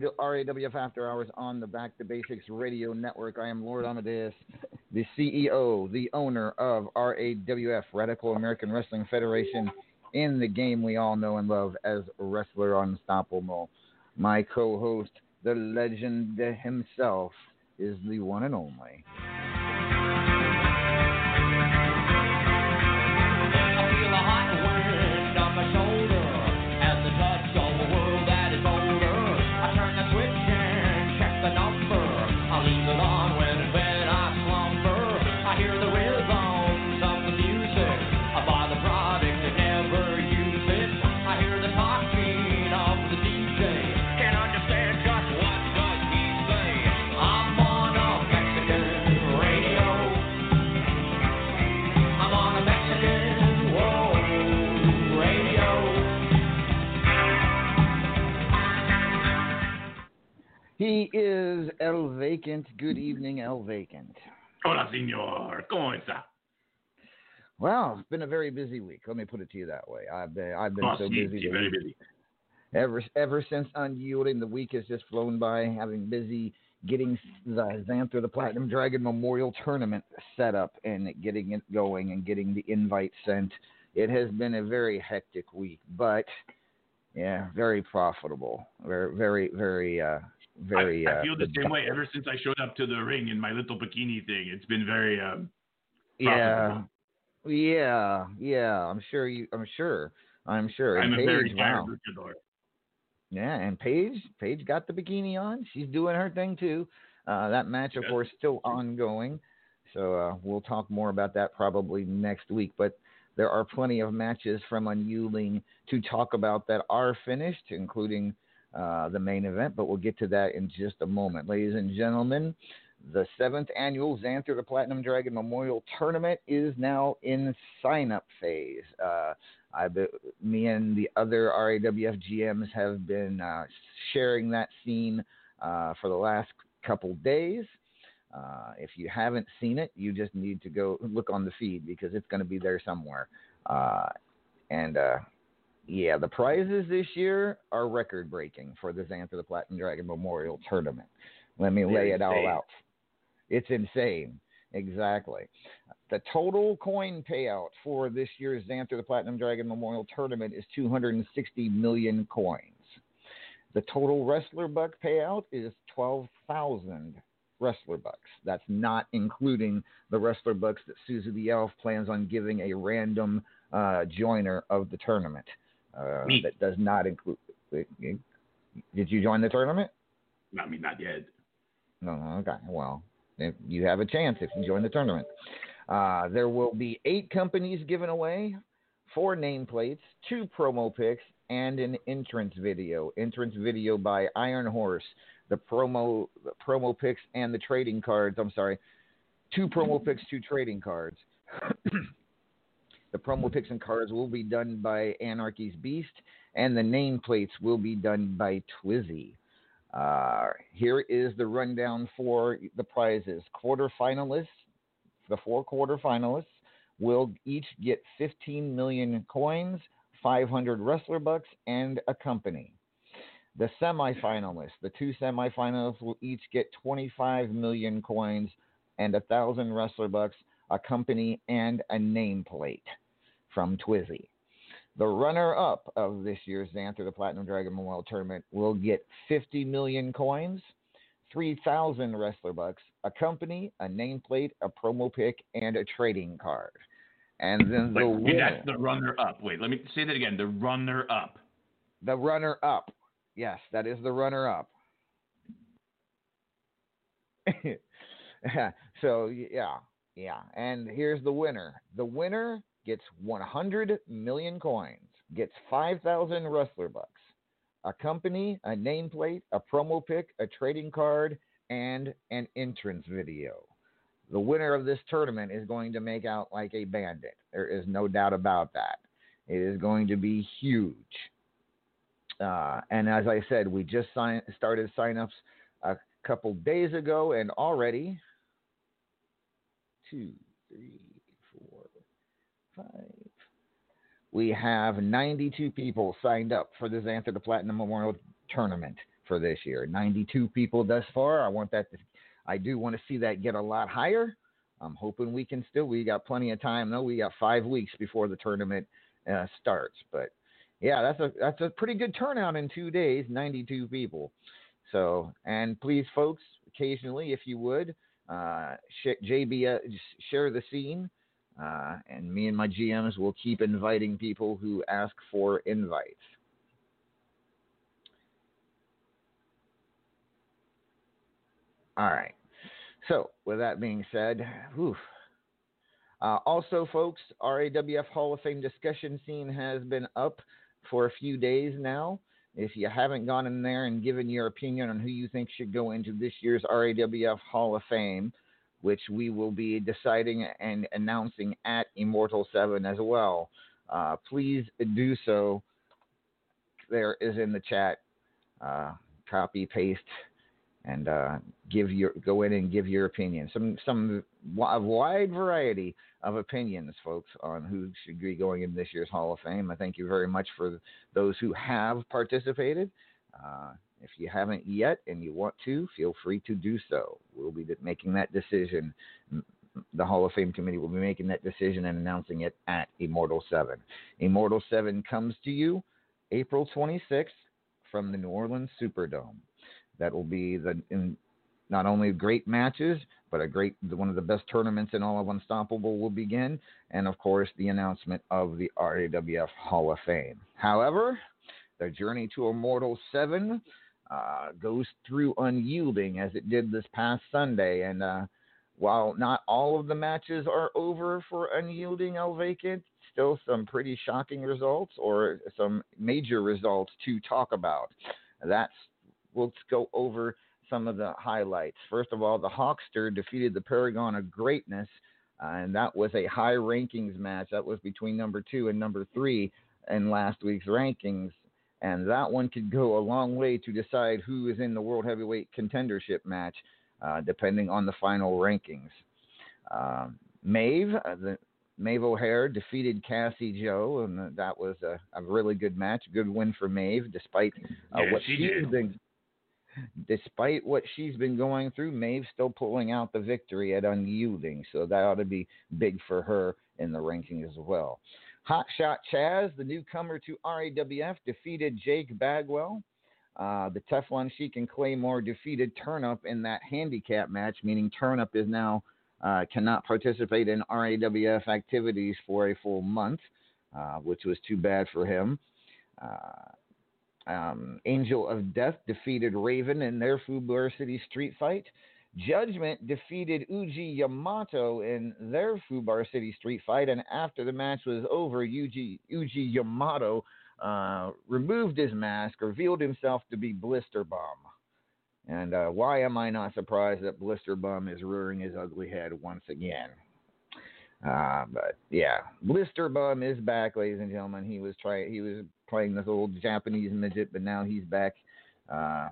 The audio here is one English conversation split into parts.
To RAWF After Hours on the Back to Basics Radio Network. I am Lord Amadeus, the CEO, the owner of RAWF, Radical American Wrestling Federation, in the game we all know and love as Wrestler Unstoppable. My co host, the legend himself, is the one and only. He is El Vacant. Good evening, El Vacant. Hola, señor. ¿Cómo está? Well, it's been a very busy week. Let me put it to you that way. I've been, I've been Oh, so busy. very busy. Ever ever since unyielding, the week has just flown by. Having busy getting the Zanthur the Platinum Dragon Memorial Tournament set up and getting it going and getting the invite sent. It has been a very hectic week, but yeah, very profitable. Very very very uh very. I, I uh, feel the same way ever since I showed up to the ring in my little bikini thing. It's been very um, Yeah, yeah, yeah. I'm sure you. I'm sure. I'm sure. I'm a very wow. luchador. Yeah, and Paige, Paige got the bikini on. She's doing her thing too. Uh, that match, of Yes. course, still ongoing. So uh, we'll talk more about that probably next week. But there are plenty of matches from Unyielding to talk about that are finished, including uh, the main event. But we'll get to that in just a moment, ladies and gentlemen. The seventh annual Zanthur the Platinum Dragon Memorial Tournament is now in sign-up phase. Uh, I, me and the other RAWF GMs have been uh, sharing that scene uh, for the last couple days. Uh, if you haven't seen it, you just need to go look on the feed because it's going to be there somewhere. Uh, And uh, yeah, the prizes this year are record breaking for the Zanthur the Platinum Dragon Memorial Tournament. Let me lay it all out. It's insane. Exactly. The total coin payout for this year's Zanthur the Platinum Dragon Memorial Tournament is 260 million coins. The total wrestler buck payout is 12,000 wrestler bucks. That's not including the wrestler bucks that Susie the Elf plans on giving a random uh, joiner of the tournament. Uh, Me. that does not include. Did you join the tournament? I mean, not yet. No, okay. Well, if you have a chance if you join the tournament. Uh, there will be eight companies given away, four nameplates, two promo picks, and an entrance video. Entrance video by Iron Horse. The promo, the promo picks and the trading cards. I'm sorry, two promo picks, two trading cards. the promo pics and cards will be done by Anarchy's Beast, and the nameplates will be done by Twizzy. Uh, here is the rundown for the prizes. Quarterfinalists, the four quarterfinalists will each get 15 million coins, 500 wrestler bucks, and a company. The semifinalists, the two semifinalists will each get 25 million coins and a thousand wrestler bucks, a company, and a nameplate from Twizzy. The runner up of this year's Zanthur the Platinum Dragon Memorial Tournament will get 50 million coins, 3,000 wrestler bucks, a company, a nameplate, a promo pick, and a trading card. And then the Wait, that's the runner up. Wait, let me say that again. The runner up. the runner up. Yes, that is the runner up. so yeah, yeah. And here's the winner. The winner gets 100 million coins, gets 5,000 wrestler bucks, a company, a nameplate, a promo pick, a trading card, and an entrance video. The winner of this tournament is going to make out like a bandit. There is no doubt about that. It is going to be huge. Uh, and as I said, we just sign, started sign-ups a couple days ago, and already two, three, four, five. We have 92 people signed up for the Zanthur the Platinum Memorial Tournament for this year. 92 people thus far. I want that. To, I do want to see that get a lot higher. I'm hoping we can still. We got plenty of time though. We got five weeks before the tournament uh, starts, but yeah, that's a that's a pretty good turnout in two days. 92 people. So, and please, folks, occasionally, if you would, uh, JB, uh, share the scene, uh, and me and my GMs will keep inviting people who ask for invites. All right. So, with that being said, whew. Uh, also, folks, RAWF Hall of Fame discussion scene has been up for a few days now. If you haven't gone in there and given your opinion on who you think should go into this year's RAWF Hall of Fame, which we will be deciding and announcing at Immortal 7 as well, uh, please do so. There is in the chat. Uh, copy, paste, and uh, give your go in and give your opinion. Some some a wide variety of opinions, folks, on who should be going in this year's Hall of Fame. I thank you very much for those who have participated. Uh, if you haven't yet and you want to, feel free to do so. We'll be making that decision. The Hall of Fame committee will be making that decision and announcing it at Immortal 7. Immortal 7 comes to you April 26th from the New Orleans Superdome. That will be the in, not only great matches, but a great one of the best tournaments in all of Unstoppable will begin, and of course the announcement of the RAWF Hall of Fame. However, the journey to Immortal Seven uh, goes through unyielding as it did this past Sunday, and uh, while not all of the matches are over for unyielding El Vacant, still some pretty shocking results or some major results to talk about. That's we'll go over some of the highlights. First of all, the Hawkster defeated the Paragon of Greatness, uh, and that was a high rankings match. That was between number two and number three in last week's rankings. And that one could go a long way to decide who is in the World Heavyweight Contendership match, uh, depending on the final rankings. Um, Maeve, uh, the Maeve O'Hare defeated Cassie Joe, and that was a, a really good match. Good win for Maeve, despite uh, Yeah, what she been. Despite what she's been going through, Maeve's still pulling out the victory at Unyielding, so that ought to be big for her in the ranking as well. Hot Shot Chaz, the newcomer to RAWF, defeated Jake Bagwell. Uh, the Teflon Sheik and Claymore defeated Turnup in that handicap match, meaning Turnup is now uh, cannot participate in RAWF activities for a full month, uh, which was too bad for him. Um, Angel of Death defeated Raven in their Fubar City street fight. Judgment defeated Uji Yamato in their Fubar City street fight, and after the match was over, Uji, Uji Yamato uh, removed his mask, revealed himself to be Blister Bomb. And uh, why am I not surprised that Blister Bum is rearing his ugly head once again? Uh, but yeah, Blister Bum is back, ladies and gentlemen. He was trying, he was playing this old Japanese midget, but now he's back. Uh,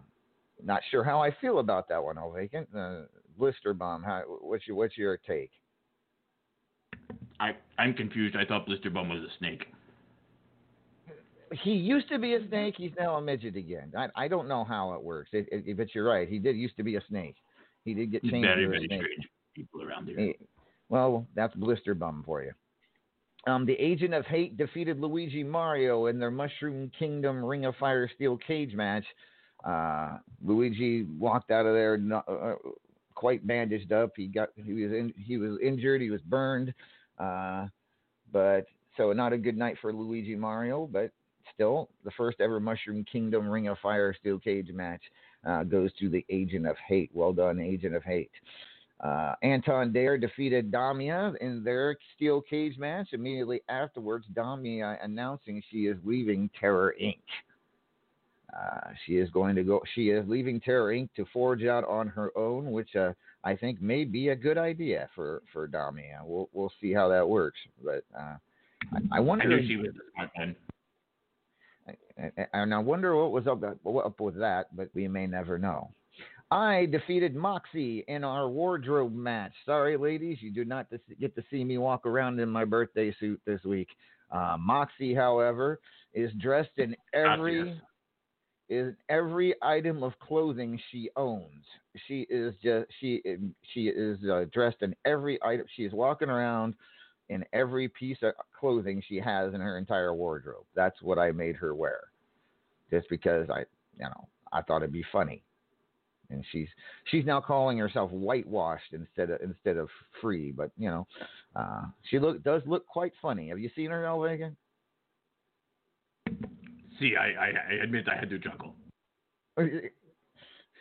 not sure how I feel about that one, El Vacant. Uh, Blister Bum, how, what's your what's your take? I I'm confused. I thought Blister Bum was a snake. He used to be a snake. He's now a midget again. I I don't know how it works. It, it, but you're right. He did used to be a snake. He did get changed very very strange people around here. Eh, Well, that's Blister Bum for you. Um, the Agent of Hate defeated Luigi Mario in their Mushroom Kingdom Ring of Fire Steel Cage match. Uh, Luigi walked out of there no, uh, quite bandaged up. He got he was in, he was injured. He was burned. Uh, but so not a good night for Luigi Mario. But still, the first ever Mushroom Kingdom Ring of Fire Steel Cage match uh, goes to the Agent of Hate. Well done, Agent of Hate. Uh, Anton Dare defeated Damia in their steel cage match. Immediately afterwards, Damia announcing she is leaving Terror Inc. Uh, she is going to go. She is leaving Terror Inc. to forge out on her own, which uh, I think may be a good idea for for Damia. We'll we'll see how that works. But uh, I, I wonder. I knew she was a smart one. and I wonder what was up, what up with that, but we may never know. I defeated Moxie in our wardrobe match. Sorry, ladies, you do not get to see me walk around in my birthday suit this week. Uh, Moxie, however, is dressed in every is every item of clothing she owns. She is just she she is uh, dressed in every item. She is walking around in every piece of clothing she has in her entire wardrobe. That's what I made her wear, just because I you know I thought it'd be funny. And she's she's now calling herself whitewashed instead of instead of free, but you know, uh, she look does look quite funny. Have you seen her, El Vega? See, I, I I admit I had to chuckle.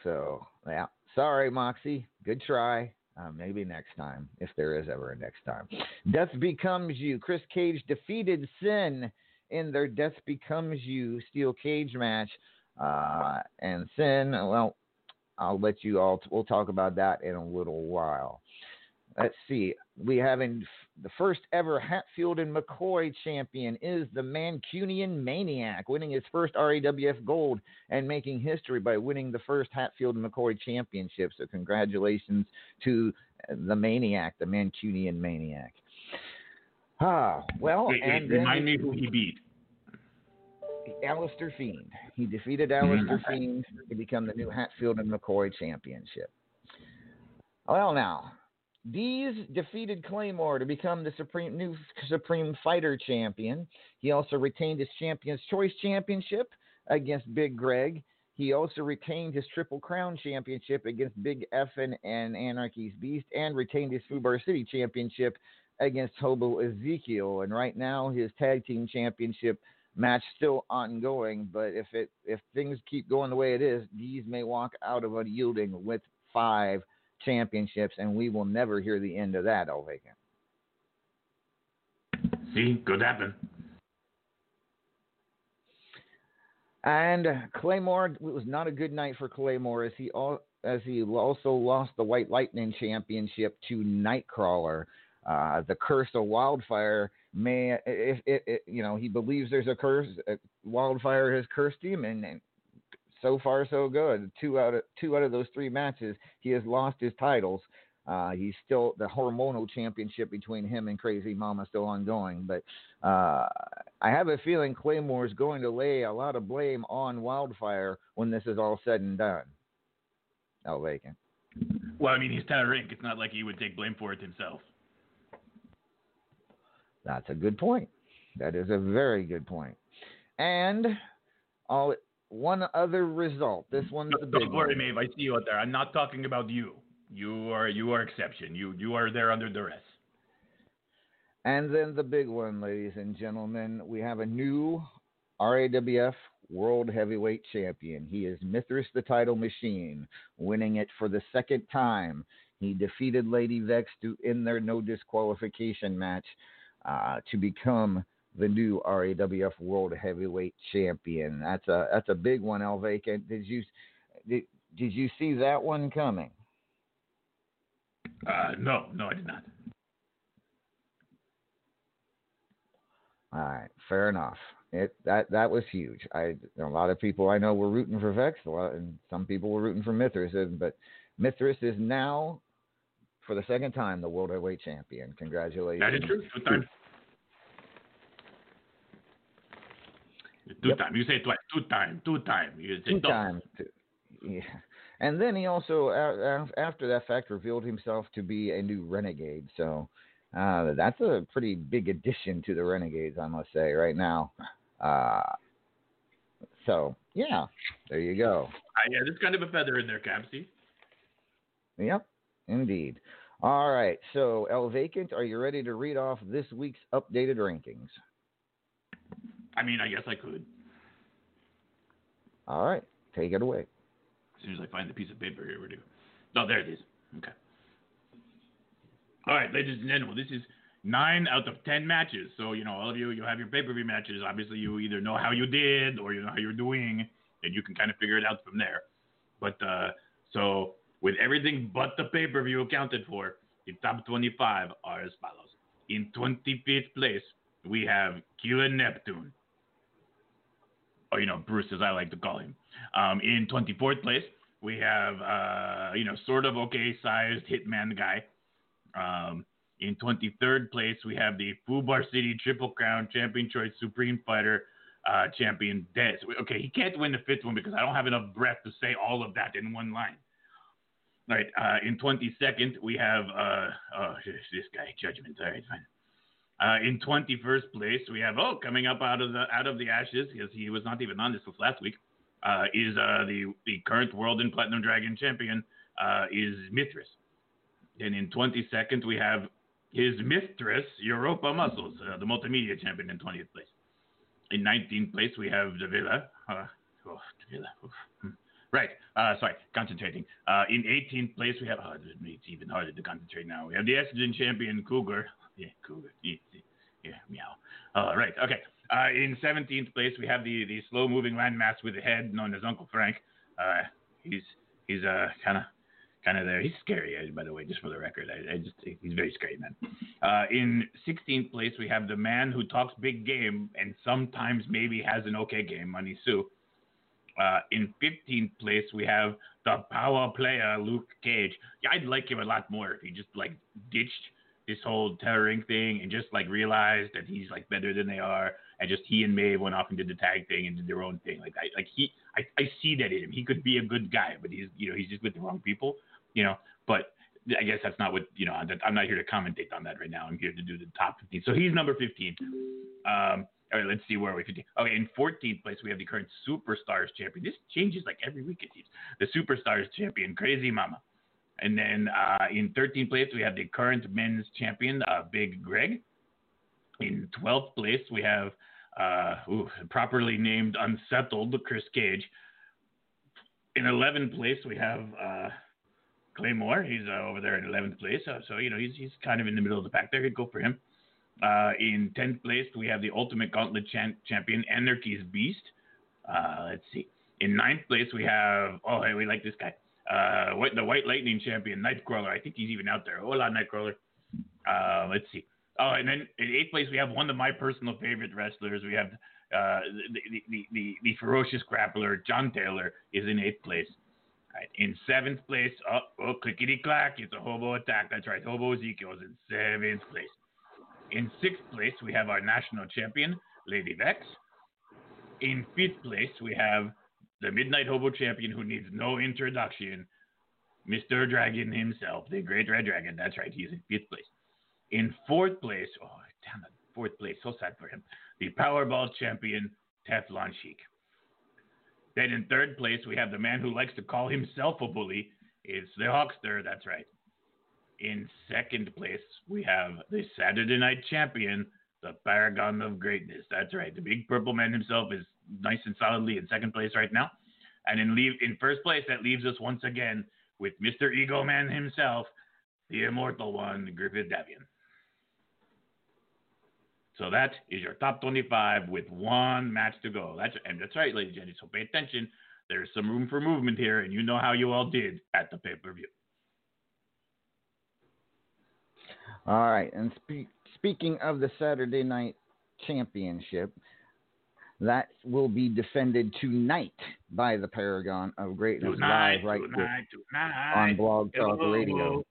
so yeah, sorry, Moxie. Good try. Uh, maybe next time, if there is ever a next time. Death becomes you. Chris Cage defeated Sin in their Death becomes you steel cage match, uh, and Sin. Well, I'll let you all. We'll talk about that in a little while. Let's see. We have in the first ever Hatfield and McCoy champion is the Mancunian Maniac, winning his first RAWF gold and making history by winning the first Hatfield and McCoy championship. So congratulations to the Maniac, the Mancunian Maniac. Ah, well, Wait, wait, and then remind me who he beat. Alistair Fiend. He defeated mm-hmm. Alistair Fiend to become the new Hatfield and McCoy championship. Well, now, Dees defeated Claymore to become the supreme new Supreme Fighter champion. He also retained his Champions Choice championship against Big Greg. He also retained his Triple Crown championship against Big Effin and Anarchy's Beast, and retained his Fubar City championship against Hobo Ezekiel. And right now, his tag team championship match still ongoing. But if it if things keep going the way it is, Dees may walk out of unyielding with five championships, and we will never hear the end of that, El Vacant. See, could happen. And Claymore it was not a good night for Claymore as he al- as he also lost the White Lightning Championship to Nightcrawler. Uh, the curse of wildfire may, if, if, if you know, he believes there's a curse. Uh, wildfire has cursed him, and, and so far so good. Two out of two out of those three matches, he has lost his titles. Uh, he's still the hormonal championship between him and Crazy Mama still ongoing, but uh, I have a feeling Claymore is going to lay a lot of blame on Wildfire when this is all said and done. El Vacant. Well, I mean, he's Terror Inc. It's not like he would take blame for it himself. That's a good point. That is a very good point. And all one other result. This one's the big Don't worry, one. Maeve. I see you out there. I'm not talking about you. You are you are exception. You you are there under duress. And then the big one, ladies and gentlemen, we have a new RAWF World Heavyweight Champion. He is Mithras the Title Machine, winning it for the second time. He defeated Lady Vex to in their no disqualification match uh, to become the new RAWF World Heavyweight Champion. That's a that's a big one, El Vacant. Did you did, did you see that one coming? Uh, no, no, I did not. All right, fair enough. It that that was huge. I a lot of people I know were rooting for Vex, a lot, and some people were rooting for Mithras. But Mithras is now, for the second time, the world heavyweight champion. Congratulations! That is true. Two times. Two Yep. time. You say it twice. Two time. Two time. You say Two times. Yeah. And then he also, a- after that fact, revealed himself to be a new renegade. So uh, that's a pretty big addition to the Renegades, I must say, right now. Uh, so yeah, there you go. Uh, yeah, there's kind of a feather in there, cap. See. Yep, indeed. All right. So, El Vacant, are you ready to read off this week's updated rankings? I mean, I guess I could. All right. Take it away. As soon as I find the piece of paper here, we do. Oh, there it is. Okay. All right, ladies and gentlemen, this is nine out of ten matches. So you know, all of you, you have your pay-per-view matches. Obviously, you either know how you did or you know how you're doing, and you can kind of figure it out from there. But uh, so with everything but the pay-per-view accounted for, the top 25 are as follows. In 25th place, we have Keelan Neptune. Or, you know, Bruce, as I like to call him. Um, in 24th place, we have, uh, you know, sort of okay sized hitman guy. Um, in 23rd place, we have the Fubar City Triple Crown Champion Choice Supreme Fighter uh, Champion Dez. Okay, he can't win the fifth one because I don't have enough breath to say all of that in one line. All right, uh, in 22nd, we have, uh, oh, this, this guy, Judgment. All right, fine. Uh, in 21st place, we have oh coming up out of the out of the ashes because he was not even on this last week. Uh, is uh, the the current world and platinum dragon champion uh, is Mithras. and in 22nd we have his Mithras Europa Muscles, uh, the multimedia champion in 20th place. In 19th place we have Davila. Uh, oh, Davila. Hmm. Right. Sorry, concentrating. In 18th place we have. Oh, it's even harder to concentrate now. We have the estrogen champion Cougar. Yeah, Cougar. Yeah, yeah, meow. Uh, right. Okay. Uh, in 17th place, we have the, the slow moving landmass with the head known as Uncle Frank. Uh, he's he's uh, kind of kind of there. He's scary, uh, by the way, just for the record. I, I just he's very scary, man. Uh, in 16th place, we have the man who talks big game and sometimes maybe has an okay game, Money Sue. Uh, in 15th place, we have the power player Luke Cage. Yeah, I'd like him a lot more if he just like ditched this whole terroring thing and just like realized that he's like better than they are and just he and Maeve went off and did the tag thing and did their own thing. Like I like he I, I see that in him. He could be a good guy, but he's you know, he's just with the wrong people, you know. But I guess that's not what you know, I'm not here to commentate on that right now. I'm here to do the top fifteen. So he's number fifteen. Um all right, let's see where are we 15. Okay, in 14th place we have the current Superstars champion. This changes like every week it seems. The Superstars champion, Crazy Mama. And then uh, in 13th place, we have the current men's champion, uh, Big Greg. In 12th place, we have uh, ooh, properly named Unsettled, Chris Cage. In 11th place, we have uh, Claymore. He's uh, over there in 11th place. So, you know, he's, he's kind of in the middle of the pack there. He'd go for him. Uh, in 10th place, we have the Ultimate Gauntlet champ- champion, Anarchy's Beast. Let's see. In ninth place, we have, oh, hey, we like this guy uh, the White Lightning champion, Nightcrawler. I think he's even out there. Hola, Nightcrawler. Uh, let's see. Oh, and then in eighth place, we have one of my personal favorite wrestlers. We have uh, the, the, the, the, the ferocious grappler, John Taylor, is in eighth place. Right. In seventh place, oh, oh clickety clack, it's a hobo attack. That's right, hobo Ezekiel is in seventh place. In sixth place, we have our national champion, Lady Vex. In fifth place, we have the Midnight Hobo champion who needs no introduction, Mr. Dragon himself, the Great Red Dragon. That's right, he's in fifth place. In fourth place, oh, damn it, fourth place, so sad for him, the Powerball champion, Teflon Sheik. Then in third place, we have the man who likes to call himself a bully. It's the Hawkster, that's right. In second place, we have the Saturday Night Champion, the Paragon of Greatness. That's right. The big purple man himself is nice and solidly in second place right now. And in leave in first place, that leaves us once again with Mr. Ego Man himself, the immortal one, Griffith Davian. So that is your top 25 with one match to go. That's and that's right, ladies and gentlemen. So pay attention. There's some room for movement here, and you know how you all did at the pay per view. All right, and spe- speaking of the Saturday Night Championship, that will be defended tonight by the Paragon of Greatness Tonight, live right tonight, tonight. on Blog Talk Hello. Radio,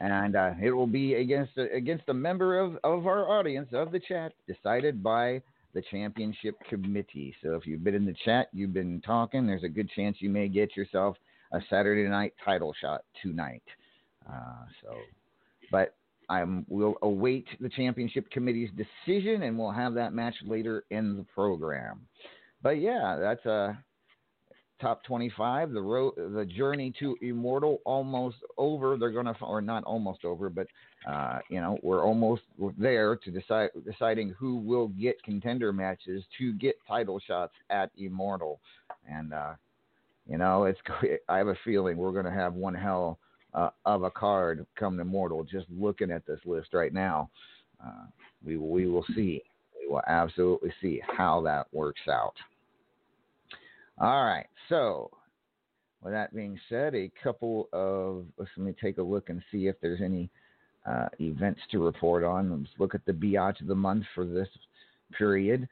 and uh, it will be against a, against a member of, of our audience of the chat, decided by the championship committee. So if you've been in the chat, you've been talking. There's a good chance you may get yourself a Saturday night title shot tonight. Uh, so, but I'm we'll await the championship committee's decision, and we'll have that match later in the program. But yeah, that's a top 25. The road, the journey to immortal almost over. They're gonna, or not almost over, but uh, you know, we're almost there to decide deciding who will get contender matches to get title shots at immortal, and uh, you know, it's. I have a feeling we're gonna have one hell uh, of a card come to mortal. Just looking at this list right now, uh, we we will see. We will absolutely see how that works out. All right. So, with that being said, a couple of let me take a look and see if there's any uh, events to report on. Let's look at the Biatch of the month for this period.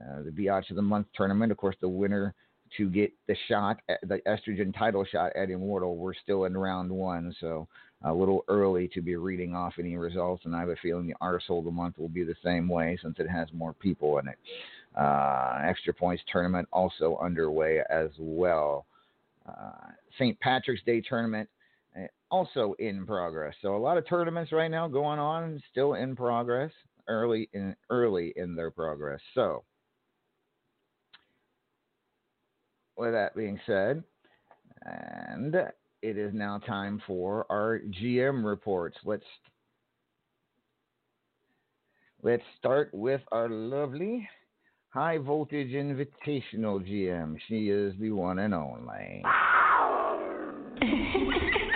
Uh, the Biatch of the month tournament, of course, the winner to get the shot, the estrogen title shot at Immortal. We're still in round one, so a little early to be reading off any results. And I have a feeling the arsehole of the month will be the same way since it has more people in it. Uh, extra points tournament also underway as well. Uh, St. Patrick's Day tournament uh, also in progress. So a lot of tournaments right now going on, still in progress, early in early in their progress. So with that being said, and it is now time for our GM reports. Let's let's start with our lovely high voltage invitational GM. She is the one and only.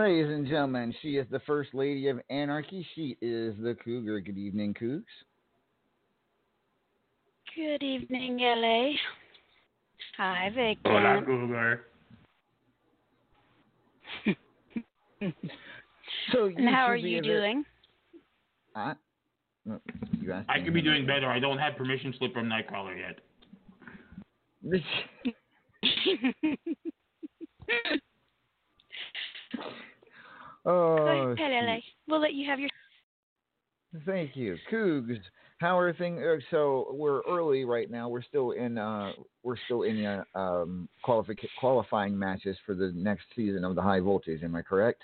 Ladies and gentlemen, she is the first lady of anarchy. She is the Cougar. Good evening, Cougs. Good evening, LA. Hi, Hola, Victor. Cougar. So And how are you doing? Huh? No, you asked I could be doing better. I don't have permission slip from Nightcrawler yet. oh, ahead, We'll let you have your. Thank you, Cougs. How are things? Uh, so we're early right now. We're still in. Uh, we're still in uh, um, qualifi- qualifying matches for the next season of the High Voltage. Am I correct?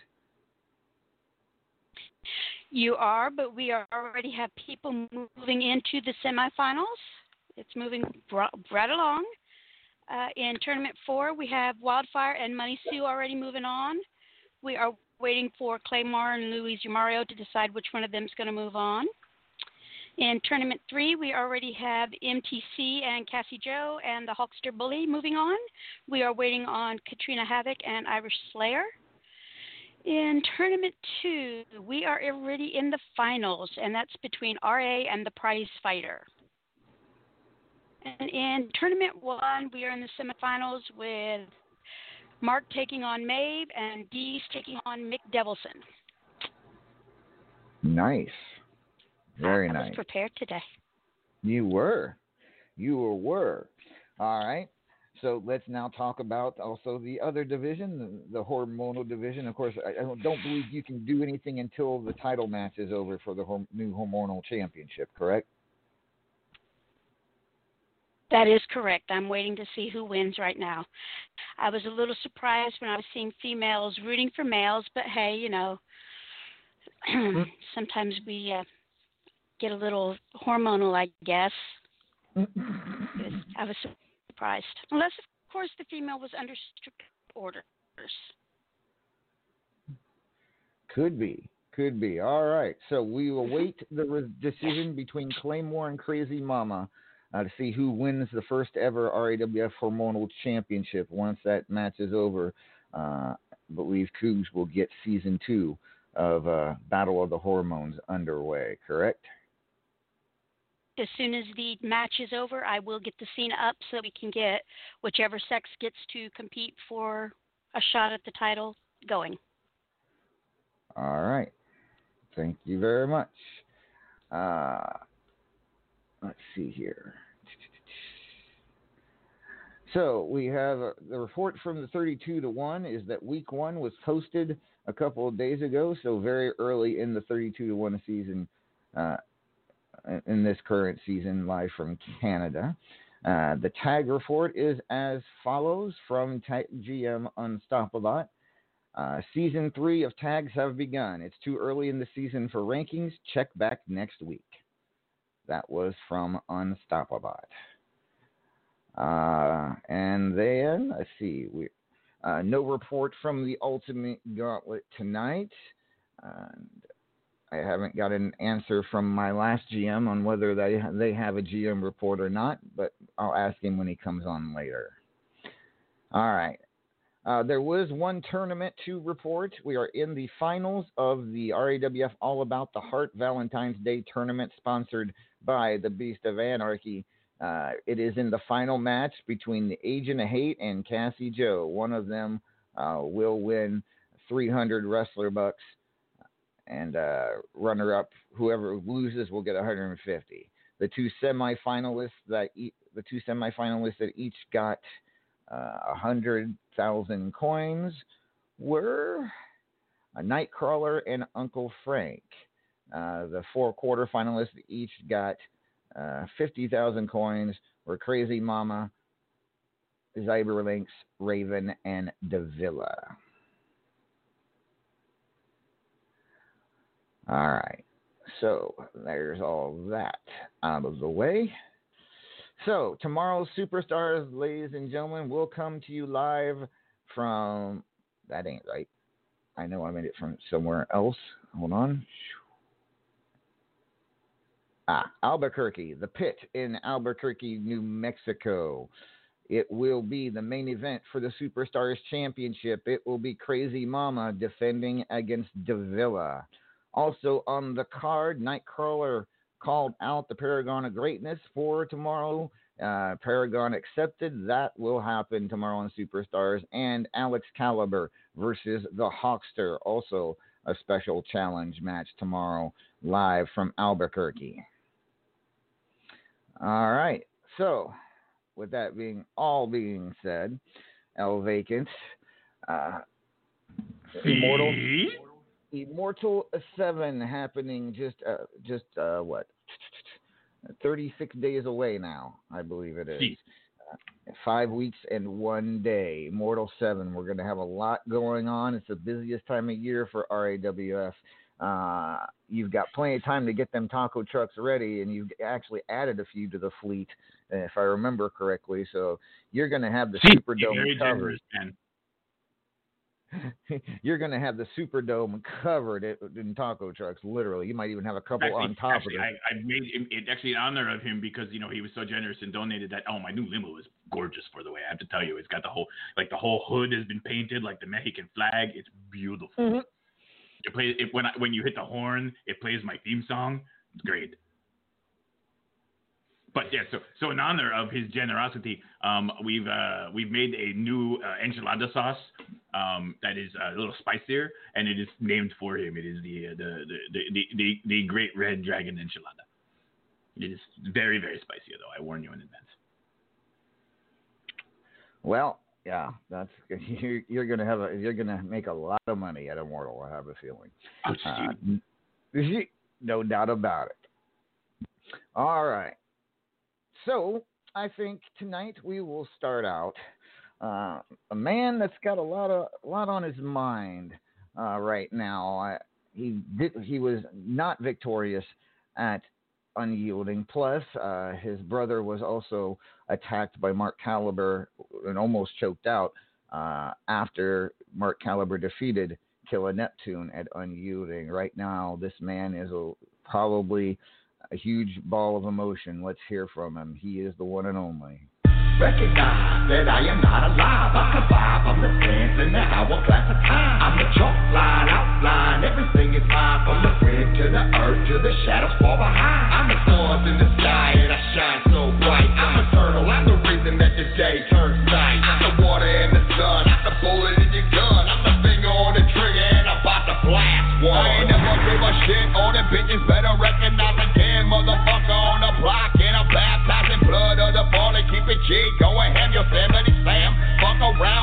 You are, but we are already have people moving into the semifinals. It's moving right along. Uh, in tournament four, we have Wildfire and Money Sue already moving on. We are waiting for Claymore and Luis Mario to decide which one of them is going to move on. In tournament three, we already have MTC and Cassie Joe and the Hawkster Bully moving on. We are waiting on Katrina Havoc and Irish Slayer. In tournament two, we are already in the finals, and that's between RA and the Prize Fighter. And in tournament one, we are in the semifinals with Mark taking on Maeve and Dee's taking on Mick Devilson. Nice. Very I nice. was prepared today. You were. You were. were. All right. So let's now talk about also the other division, the, the hormonal division. Of course, I, I don't don't believe you can do anything until the title match is over for the hor- new hormonal championship, correct? That is correct. I'm waiting to see who wins right now. I was a little surprised when I was seeing females rooting for males, but hey, you know, mm-hmm. sometimes we uh, get a little hormonal, I guess. Mm-hmm. I was surprised. Unless, of course, the female was under strict orders. Could be. Could be. All right. So we will mm-hmm. wait the re- decision between Claymore and Crazy Mama uh, to see who wins the first ever RAWF Hormonal Championship. Once that match is over, uh, I believe Cougs will get season two of uh, Battle of the Hormones underway, correct? As soon as the match is over, I will get the scene up so we can get whichever sex gets to compete for a shot at the title going. All right. Thank you very much. Uh, let's see here. So we have uh, the report from the 32 to 1 is that week one was posted a couple of days ago, so very early in the 32 to 1 season, uh, in this current season, live from Canada. Uh, the tag report is as follows from Tag GM Unstoppable. Uh, season three of tags have begun. It's too early in the season for rankings. Check back next week. That was from Unstoppable. Uh, and then let's see, we uh, no report from the Ultimate Gauntlet tonight. And I haven't got an answer from my last GM on whether they they have a GM report or not, but I'll ask him when he comes on later. All right. Uh, there was one tournament to report. We are in the finals of the RAWF All About the Heart Valentine's Day tournament sponsored by the Beast of Anarchy. Uh, it is in the final match between the Agent of Hate and Cassie Joe. One of them uh, will win 300 wrestler bucks, and uh, runner up, whoever loses, will get 150. The two semifinalists that e- the two semifinalists that each got uh, hundred thousand coins were a Nightcrawler and Uncle Frank. Uh, the four quarterfinalists each got uh, 50,000 coins were Crazy Mama, Cyberlinks, Raven, and Davila. All right. So there's all that out of the way. So tomorrow's superstars, ladies and gentlemen, will come to you live from. That ain't right. I know I made it from somewhere else. Hold on. Ah, Albuquerque, the pit in Albuquerque, New Mexico. It will be the main event for the Superstars Championship. It will be Crazy Mama defending against Davila. Also on the card, Nightcrawler called out the Paragon of Greatness for tomorrow. Uh, Paragon accepted. That will happen tomorrow on Superstars. And Alex Caliber versus the Hawkster. Also a special challenge match tomorrow live from Albuquerque. All right. So, with that being all being said, El Vacant, uh, Immortal, Immortal Seven happening just uh, just uh, what 36 days away now, I believe it is. Jeez. Five weeks and one day. Immortal Seven. We're going to have a lot going on. It's the busiest time of year for RAWF. Uh, you've got plenty of time to get them taco trucks ready, and you've actually added a few to the fleet, if I remember correctly. So you're going to have the Jeez, Superdome very covered. you're going to have the Superdome covered in taco trucks. Literally, you might even have a couple Actually, on top actually, of it. I, I made it, it actually in honor of him because you know he was so generous and donated that. Oh, my new limo is gorgeous. For the way I have to tell you, it's got the whole like the whole hood has been painted like the Mexican flag. It's beautiful. Mhm. It plays it, when I, when you hit the horn, it plays my theme song. It's great. But yeah, so so in honor of his generosity, um, we've uh, we've made a new uh, enchilada sauce um, that is a little spicier, and it is named for him. It is the uh, the, the, the, the, the the Great Red Dragon enchilada. It is very very spicy though. I warn you in advance. Well, yeah, that's you're, you're going to have a you're to make a lot of money at Immortal. I have a feeling. Uh, no doubt about it. All right. So I think tonight we will start out uh, a man that's got a lot of a lot on his mind uh, right now. I, he did he was not victorious at unyielding. Plus, uh, his brother was also attacked by Mark Caliber and almost choked out uh, after Mark Caliber defeated Killer Neptune at unyielding. Right now, this man is a, probably a huge ball of emotion. Let's hear from him. He is the one and only. Recognize that I am not alive. I survive. I'm the sands in the hourglass of time. I'm the chalk line, outline. Everything is fine. From the grid to the earth to the shadows far behind. I'm the stars in the sky and I shine so bright. I'm eternal. I'm the reason that the day turns night. I'm the water and the sun. I'm the bullet in your gun. I'm the finger on the trigger and I'm about to blast one. I ain't never give a shit. All the bitches better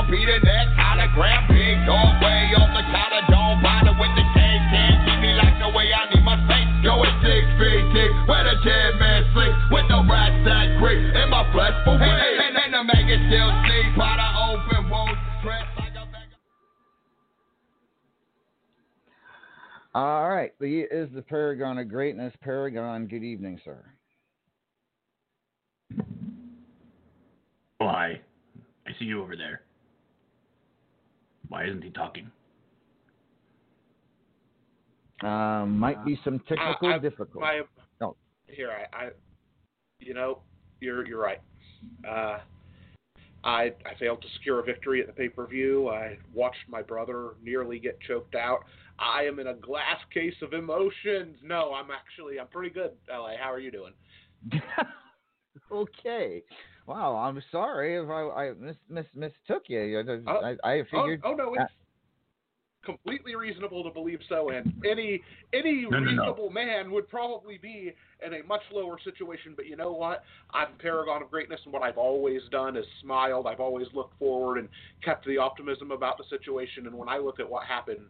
Fuck around, beat the next hologram. Big dog way off the counter. Don't bother with the case. Can't keep me like the way I need my space. Going six feet deep. Where the dead man sleep. With the rats that creep. In my flesh for weed. And, and the maggot still sleep. By the open wound. Dressed like a bag of All right. He is the paragon of greatness. Paragon, good evening, sir. Why? I see you over there. Why isn't he talking? Um, might be some technical I- I- difficulty. My, Oh. Here, I, I, you know, you're you're right. Uh, I I failed to secure a victory at the pay per view. I watched my brother nearly get choked out. I am in a glass case of emotions. No, I'm actually I'm pretty good. La, how are you doing? okay. Wow, I'm sorry if I, I mis, mis, mistook you. I, Oh, I, I Oh, figured. oh no, it's uh, completely reasonable to believe so, and any any No, no, no. reasonable man would probably be in a much lower situation. But you know what? I'm a paragon of greatness, and what I've always done is smiled. I've always looked forward and kept the optimism about the situation. And when I look at what happened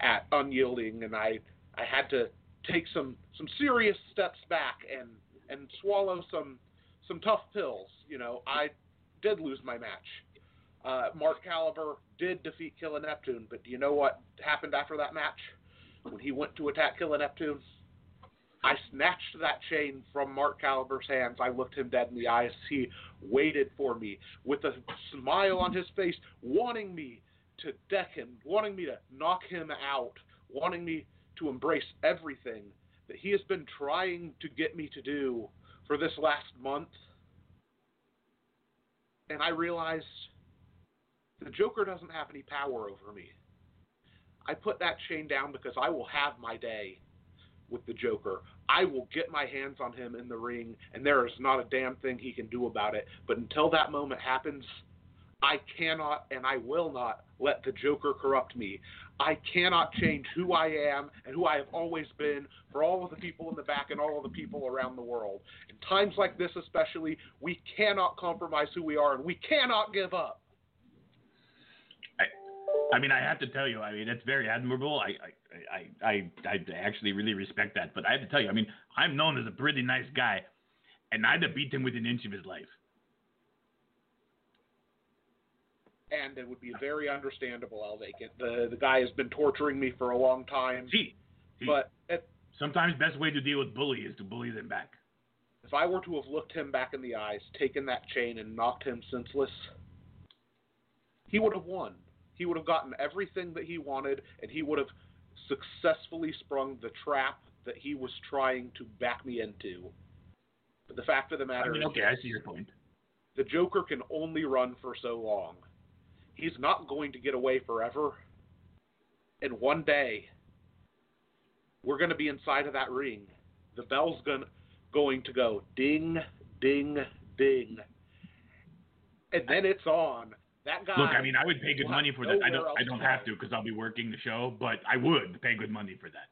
at Unyielding, and I I had to take some some serious steps back and and swallow some some tough pills. You know, I did lose my match. Uh, Mark Caliber did defeat Killer Neptune, but do you know what happened after that match? When he went to attack Killer Neptune, I snatched that chain from Mark Caliber's hands. I looked him dead in the eyes. He waited for me with a smile on his face, wanting me to deck him, wanting me to knock him out, wanting me to embrace everything that he has been trying to get me to do for this last month. And I realized the Joker doesn't have any power over me. I put that chain down because I will have my day with the Joker. I will get my hands on him in the ring, and there is not a damn thing he can do about it. But until that moment happens, I cannot and I will not let the Joker corrupt me. I cannot change who I am and who I have always been for all of the people in the back and all of the people around the world. In times like this, especially, we cannot compromise who we are and we cannot give up. I I mean, I have to tell you, I mean, it's very admirable. I, I, I, I, I actually really respect that. But I have to tell you, I mean, I'm known as a pretty nice guy, and I'd have beat him with an inch of his life. And it would be very understandable, I'll take it. The the guy has been torturing me for a long time. See, see But sometimes best way to deal with bully is to bully them back. if I were to have looked him back in the eyes, taken that chain, and knocked him senseless, he would have won. He would have gotten everything that he wanted, and he would have successfully sprung the trap that he was trying to back me into. But the fact of the I matter mean, is, okay, I see your point. the Joker can only run for so long. He's not going to get away forever. And one day, we're going to be inside of that ring. The bell's going going to go ding, ding, ding, and then it's on. That guy. Look, I mean, I would pay good money for that. I don't, I don't have to because I'll be working the show, but I would pay good money for that.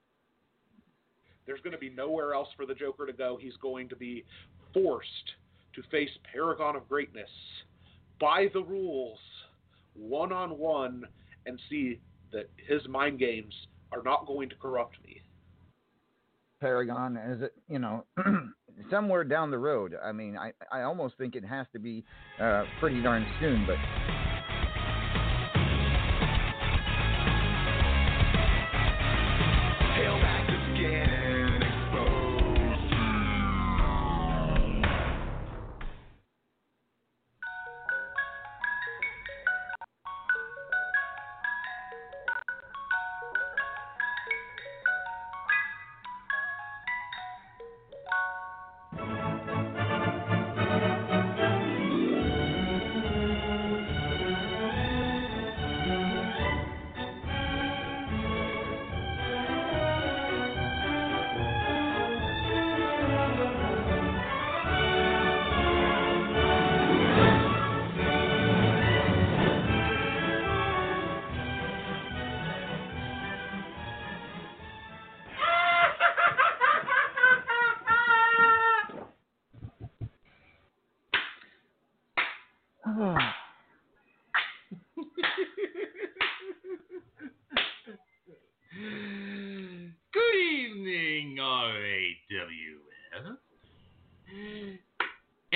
There's going to be nowhere else for the Joker to go. He's going to be forced to face Paragon of Greatness by the rules, one on one, and see that his mind games are not going to corrupt me. Paragon is it you know somewhere down the road. I mean, I I almost think it has to be uh, pretty darn soon, but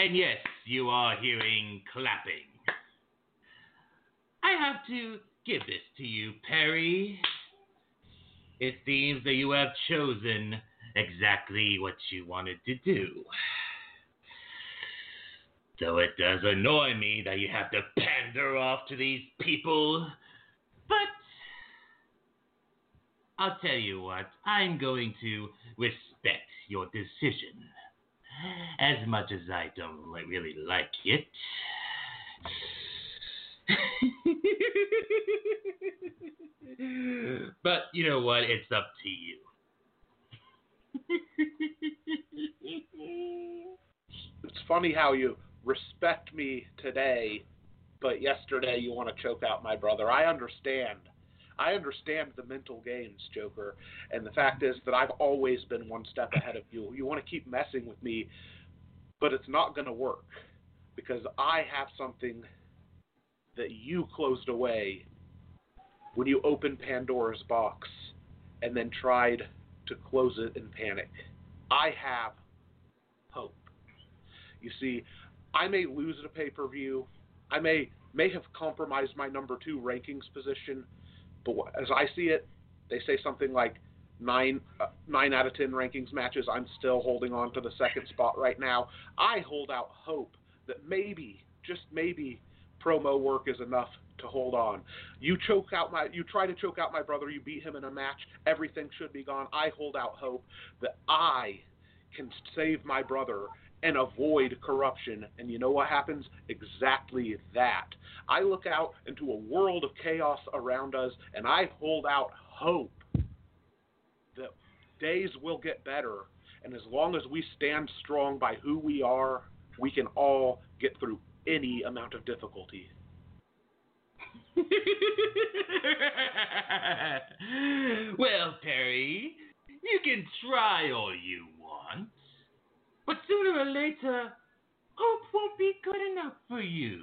And yes, you are hearing clapping. I have to give this to you, Perry. It seems that you have chosen exactly what you wanted to do. Though it does annoy me that you have to pander off to these people, but I'll tell you what, I'm going to respect your decision. As much as I don't really like it. but you know what? It's up to you. It's funny how you respect me today, but yesterday you want to choke out my brother. I understand. I understand the mental games, Joker. And the fact is that I've always been one step ahead of you. You want to keep messing with me, but it's not going to work because I have something that you closed away when you opened Pandora's box and then tried to close it in panic. I have hope. You see, I may lose at a pay per view. I may may have compromised my number two rankings position, but as I see it, they say something like nine uh, nine out of ten rankings matches. I'm still holding on to the second spot right now. I hold out hope that maybe, just maybe, promo work is enough to hold on. You choke out my, you try to choke out my brother. You beat him in a match. Everything should be gone. I hold out hope that I can save my brother and avoid corruption. And you know what happens? Exactly that. I look out into a world of chaos around us and I hold out hope that days will get better. And as long as we stand strong by who we are, we can all get through any amount of difficulty. well, Perry, you can try all you want, but sooner or later, hope won't be good enough for you.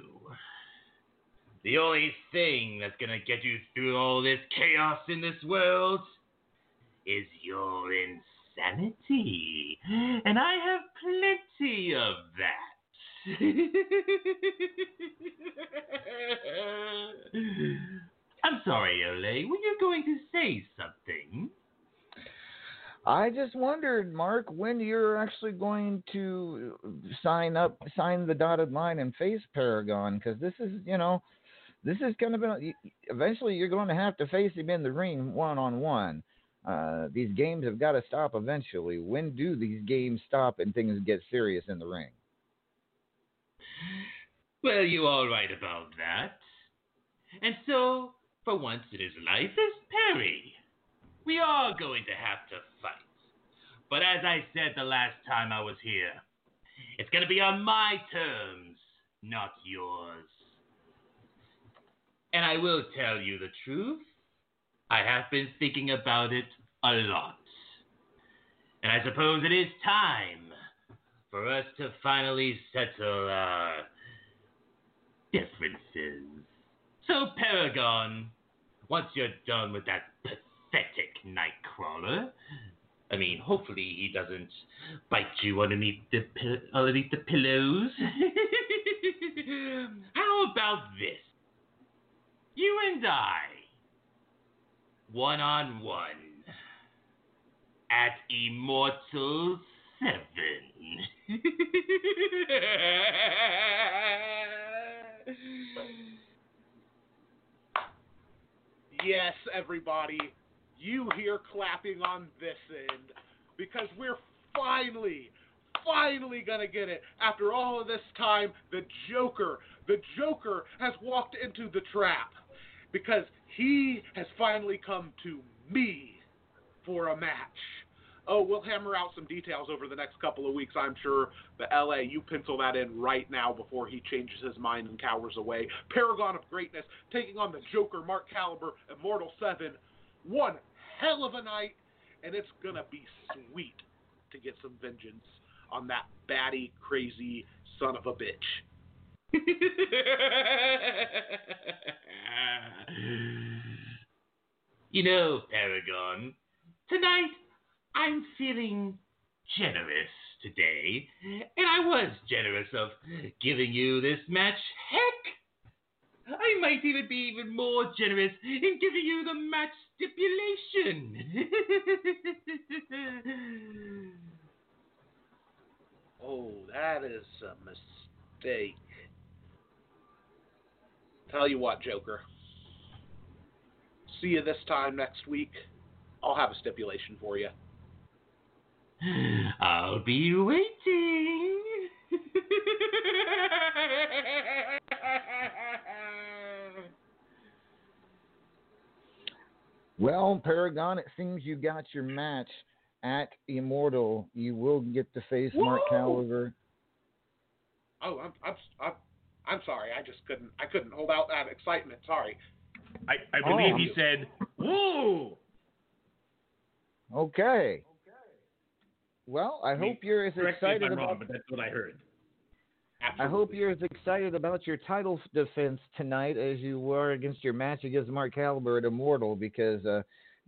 The only thing that's gonna get you through all this chaos in this world is your insanity. And I have plenty of that. I'm sorry, Ole. Were you going to say something? I just wondered, Mark, when you're actually going to uh, sign up, sign the dotted line and face Paragon, because this is, you know, this is going to be. Eventually, you're going to have to face him in the ring one on one. These games have got to stop eventually. When do these games stop and things get serious in the ring? Well, you are right about that. And so, for once in his life, as Perry, we are going to have to fight. But as I said the last time I was here, it's going to be on my terms, not yours. And I will tell you the truth. I have been thinking about it a lot. And I suppose it is time for us to finally settle our differences. So, Paragon, once you're done with that pathetic Nightcrawler, I mean, hopefully he doesn't bite you underneath the underneath the pillows. How about this? You and I, one on one, at Immortal Seven. Yes, everybody, you hear clapping on this end because we're finally, finally gonna get it. After all of this time, the Joker, the Joker has walked into the trap because he has finally come to me for a match. Oh, we'll hammer out some details over the next couple of weeks, I'm sure. But LA, you pencil that in right now before he changes his mind and cowers away. Paragon of Greatness taking on the Joker, Mark Caliber, Immortal 7. One hell of a night, and it's going to be sweet to get some vengeance on that batty, crazy son of a bitch. you know, Paragon, tonight I'm feeling generous today, and I was generous of giving you this match. Heck, I might even be even more generous in giving you the match stipulation. oh, that is a mistake. Tell you what, Joker. See you this time next week. I'll have a stipulation for you. I'll be waiting. Well, Paragon, it seems you got your match at Immortal. You will get to face Mark Woo! Caliber. Oh, I'm, I'm, I'm, I'm sorry. I just couldn't. I couldn't hold out that excitement. Sorry. I, I believe Oh. he said, "Woo!" Okay. Well, I hope you're as Correct me if excited I'm wrong, but that's what I heard. I hope you're as excited about your title defense tonight as you were against your match against Mark Caliber at Immortal. Because uh,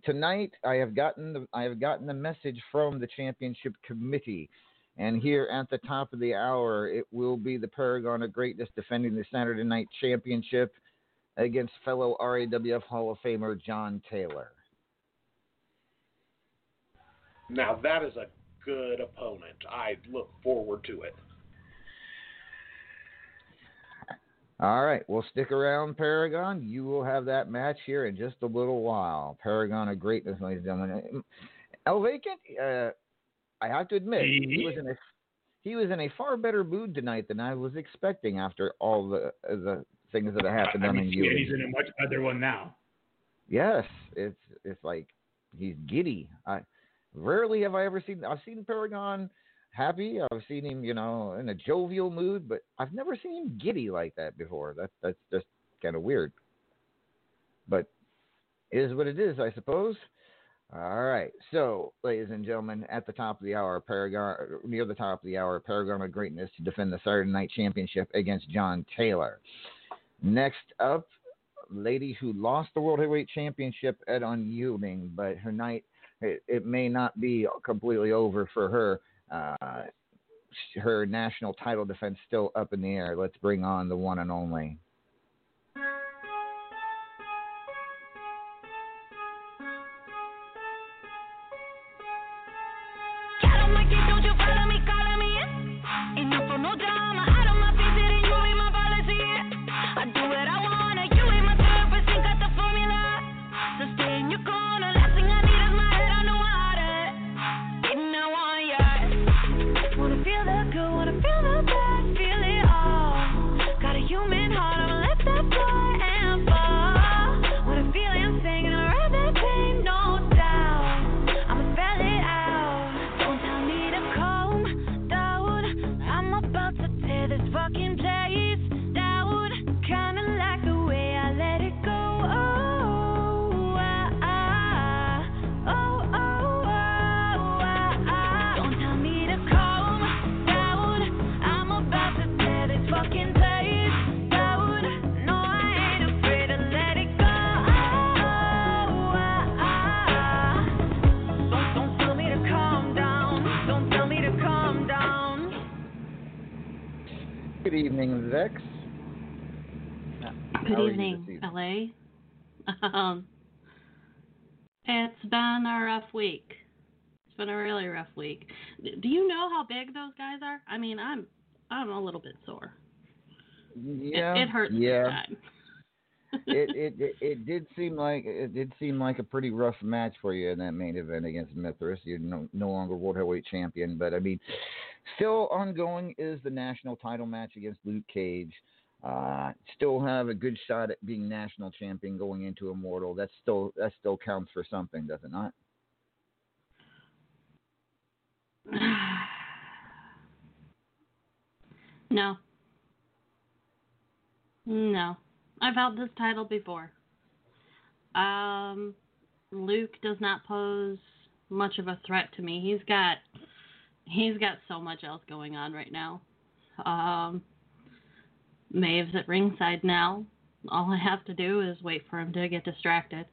tonight I have gotten the I have gotten the message from the championship committee, and here at the top of the hour it will be the Paragon of Greatness defending the Saturday Night Championship against fellow RAWF Hall of Famer John Taylor. Now that is a good opponent. I look forward to it. All right, well, stick around, Paragon. You will have that match here in just a little while. Paragon of Greatness, ladies and gentlemen. El Vacant, uh, I have to admit, he was in a he was in a far better mood tonight than I was expecting after all the the things that have happened I mean, you. he's in a much better one now. Yes, it's it's like he's giddy. I rarely have I ever seen. I've seen Paragon happy. I've seen him, you know, in a jovial mood, but I've never seen him giddy like that before. That's that's just kind of weird. But it is what it is, I suppose. All right. So, ladies and gentlemen, at the top of the hour, Paragon near the top of the hour, Paragon of Greatness to defend the Saturday Night Championship against John Taylor. Next up, lady who lost the World Heavyweight Championship at Unyielding, but her night it, it may not be completely over for her. Uh, her national title defense still up in the air. Let's bring on the one and only. LA. Um, it's been a rough week. It's been a really rough week. Do you know how big those guys are? I mean, I'm I'm a little bit sore. Yeah, it, hurts yeah. it, it it it did seem like it did seem like a pretty rough match for you in that main event against Mithras. You're no, no longer world heavyweight champion, but I mean, still ongoing is the national title match against Luke Cage. Uh, still have a good shot at being national champion going into Immortal. That still that still counts for something, does it not? no. No. I've held this title before. Um, Luke does not pose much of a threat to me. He's got he's got so much else going on right now. Um, Maeve's at ringside now. All I have to do is wait for him to get distracted.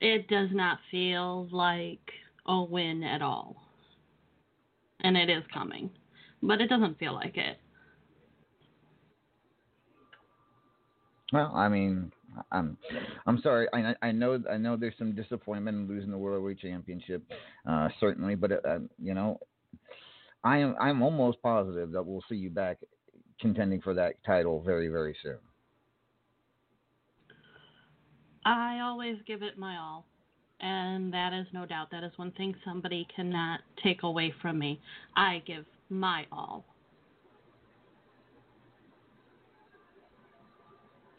It does not feel like a win at all. And it is coming. But it doesn't feel like it. Well, I mean, I'm I'm sorry. I I know I know there's some disappointment in losing the World Heavyweight Championship, uh, certainly. But uh, you know, I am I'm almost positive that we'll see you back contending for that title very very soon. I always give it my all. And that is no doubt. That is one thing somebody cannot take away from me. I give my all.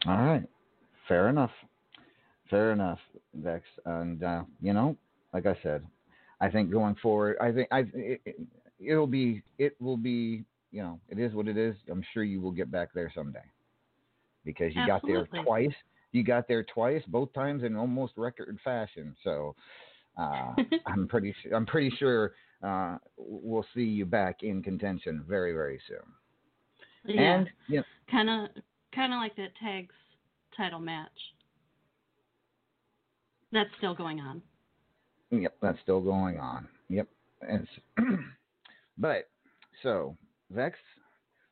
All right, fair enough, fair enough, Vex. And uh, you know, like I said, I think going forward, I think I it, it'll be it will be you know it is what it is. I'm sure you will get back there someday because you got there twice. You got there twice, both times in almost record fashion. So uh, I'm pretty I'm pretty sure uh, we'll see you back in contention very very soon. Yeah. And kind of kind of like that tags title match. That's still going on. Yep, that's still going on. Yep. And but so Vex.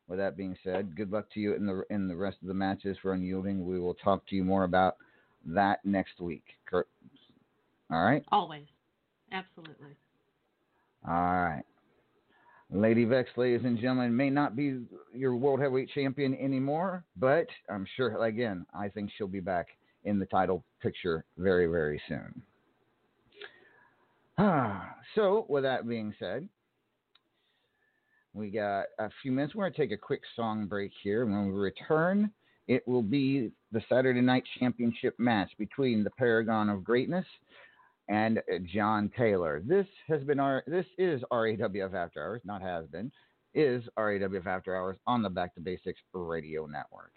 With that being said, good luck to you in the in the rest of the matches for Unyielding. We will talk to you more about that next week. All right. Always. Absolutely. All right. Lady Vex, ladies and gentlemen, may not be your world heavyweight champion anymore, but I'm sure again, I think she'll be back in the title picture very, very soon. Ah, so with that being said, we got a few minutes. We're going to take a quick song break here. When we return, it will be the Saturday Night Championship match between the Paragon of Greatness and John Taylor. This has been our. This is RAWF After Hours, not has been. Is RAWF After Hours on the Back to Basics Radio Network.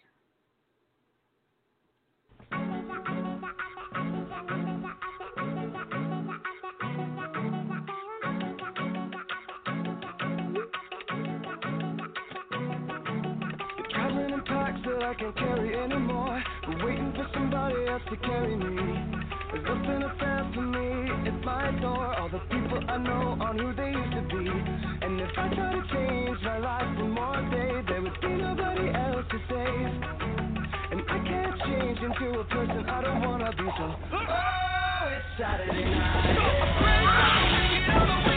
I can't carry anymore. I'm waiting for somebody else to carry me. There's nothing affair for me at my door. All the people I know aren't who they used to be. And if I try to change my life one more day, there would be nobody else to save. And I can't change into a person I don't wanna be. So, oh, it's Saturday night. Mama,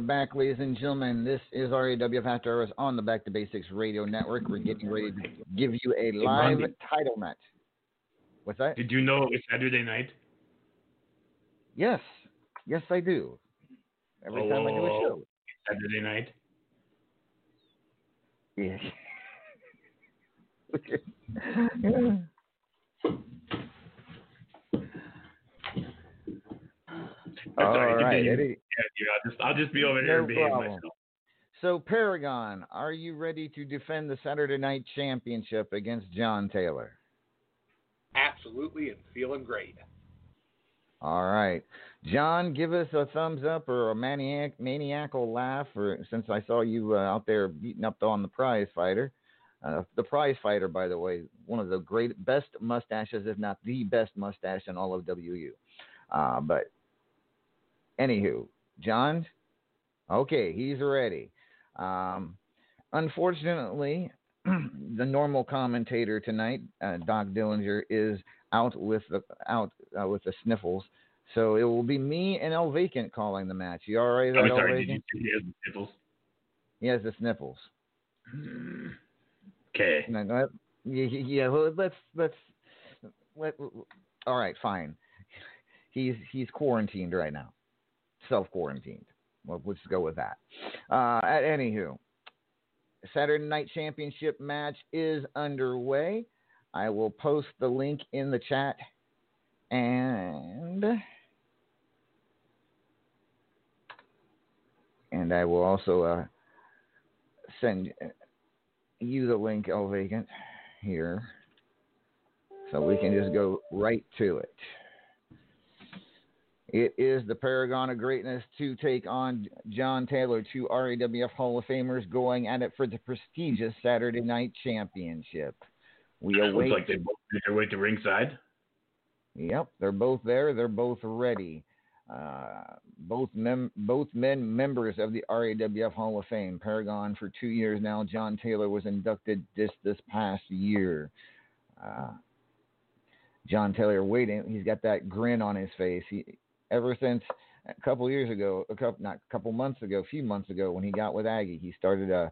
are back, ladies and gentlemen. This is RAWF After Hours on the Back to Basics Radio Network. We're getting ready to give you a live Bundy. title match. What's that? Did you know it was Saturday night? Yes, yes, I do. Every time I do a oh, show. Saturday night. Yeah. yeah. all All right. right, continue. Eddie. Yeah, dude, I'll just I'll just be over there No and behave problem. myself. So, Paragon, are you ready to defend the Saturday Night Championship against John Taylor? Absolutely, and feeling great. All right. John, give us a thumbs up or a maniac, maniacal laugh, or since I saw you uh, out there beating up on the prize fighter. Uh, the prize fighter, by the way, one of the great, best mustaches, if not the best mustache in all of WU. Uh, but anywho, John, okay, he's ready. Um, unfortunately, the normal commentator tonight, uh, Doc Dillinger, is out with the out uh, with the sniffles. So it will be me and El Vacant calling the match. You all right, I'm El sorry. Did you he has the nipples? He has the sniffles. Okay. No, no, yeah, yeah, well, let's let's let. All right, fine. He's he's quarantined right now, self quarantined. Well, let's go with that. Uh, at anywho, Saturday Night Championship match is underway. I will post the link in the chat, and and I will also uh, send you the link, El Vacant, here, so we can just go right to it. It is the Paragon of Greatness to take on John Taylor, two RAWF Hall of Famers going at it for the prestigious Saturday Night Championship. We It looks await. like they both made their way to ringside. Yep, they're both there. They're both ready. Uh, both mem- both men members of the RAWF Hall of Fame. Paragon for two years now. John Taylor was inducted this this past year. Uh, John Taylor waiting. He's got that grin on his face. He ever since a couple years ago, a couple not a couple months ago, a few months ago when he got with Aggie, he started uh,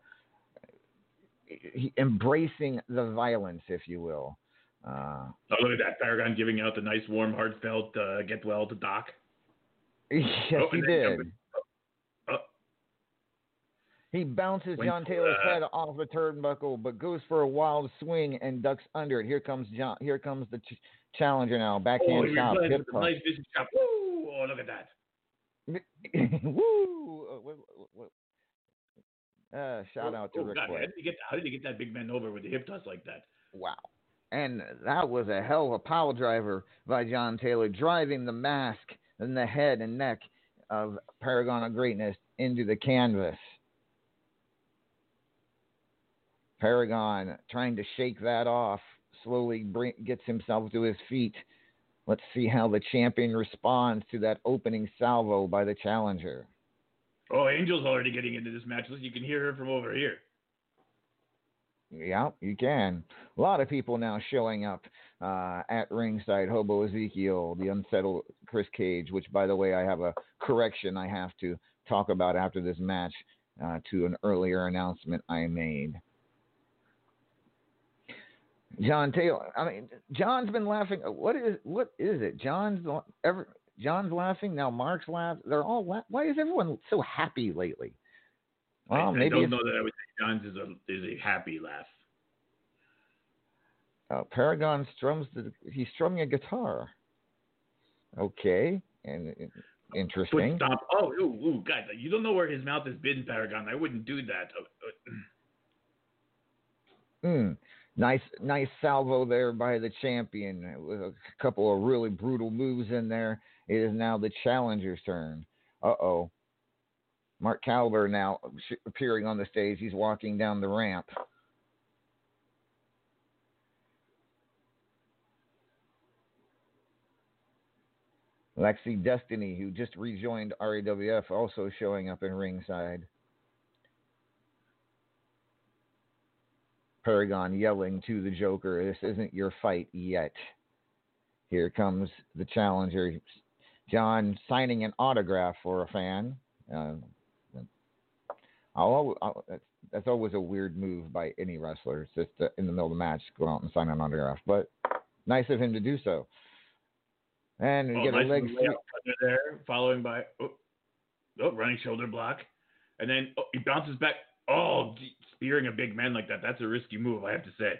he, embracing the violence, if you will. Uh, Oh, look at that. Paragon giving out the nice, warm, heartfelt uh, get well to Doc. yes, Oh, he did. Oh, He bounces John Taylor's uh, head off the turnbuckle, but goes for a wild swing and ducks under it. Here comes John. Here comes the ch- challenger now. oh, Backhand he shot. replies hip with a hook. nice vicious chop. Oh, look at that. Woo! Uh, what- what- what- Uh, shout out to oh, Rick God, how did, he get, how did he get that big man over with the hip toss like that? Wow. And that was a hell of a power driver by John Taylor, driving the mask and the head and neck of Paragon of Greatness into the canvas. Paragon trying to shake that off, slowly bring, gets himself to his feet. Let's see how the champion responds to that opening salvo by the challenger. Oh, Angel's already getting into this match. You can hear her from over here. Yeah, you can. A lot of people now showing up uh, at ringside. Hobo Ezekiel, the unsettled Chris Cage, which, by the way, I have a correction I have to talk about after this match uh, to an earlier announcement I made. John Taylor. I mean, John's been laughing. What is what is it? John's ever John's laughing now. Mark's laughing. They're all. La- Why is everyone so happy lately? Well, I, I don't know that I would say John's is a is a happy laugh. Uh, Paragon strums the. He's strumming a guitar. Okay, and interesting. stomp. Oh, ooh, ooh, guys, you don't know where his mouth has been, Paragon. I wouldn't do that. Uh, uh, Mm. Nice, nice salvo there by the champion with a couple of really brutal moves in there. It is now the challenger's turn. Uh oh. Mark Caliber now appearing on the stage. He's walking down the ramp. Lexi Destiny, who just rejoined RAWF, also showing up in ringside. Paragon yelling to the Joker, This isn't your fight yet. Here comes the challenger. John signing an autograph for a fan. Uh, I'll, I'll, that's, always a weird move by any wrestler. It's just uh, in the middle of the match, go out and sign an autograph. But nice of him to do so. And we oh, get nice a leg sweep. under there, following by oh, oh, running shoulder block, and then oh, he bounces back. Oh, gee, spearing a big man like that, that's a risky move, I have to say.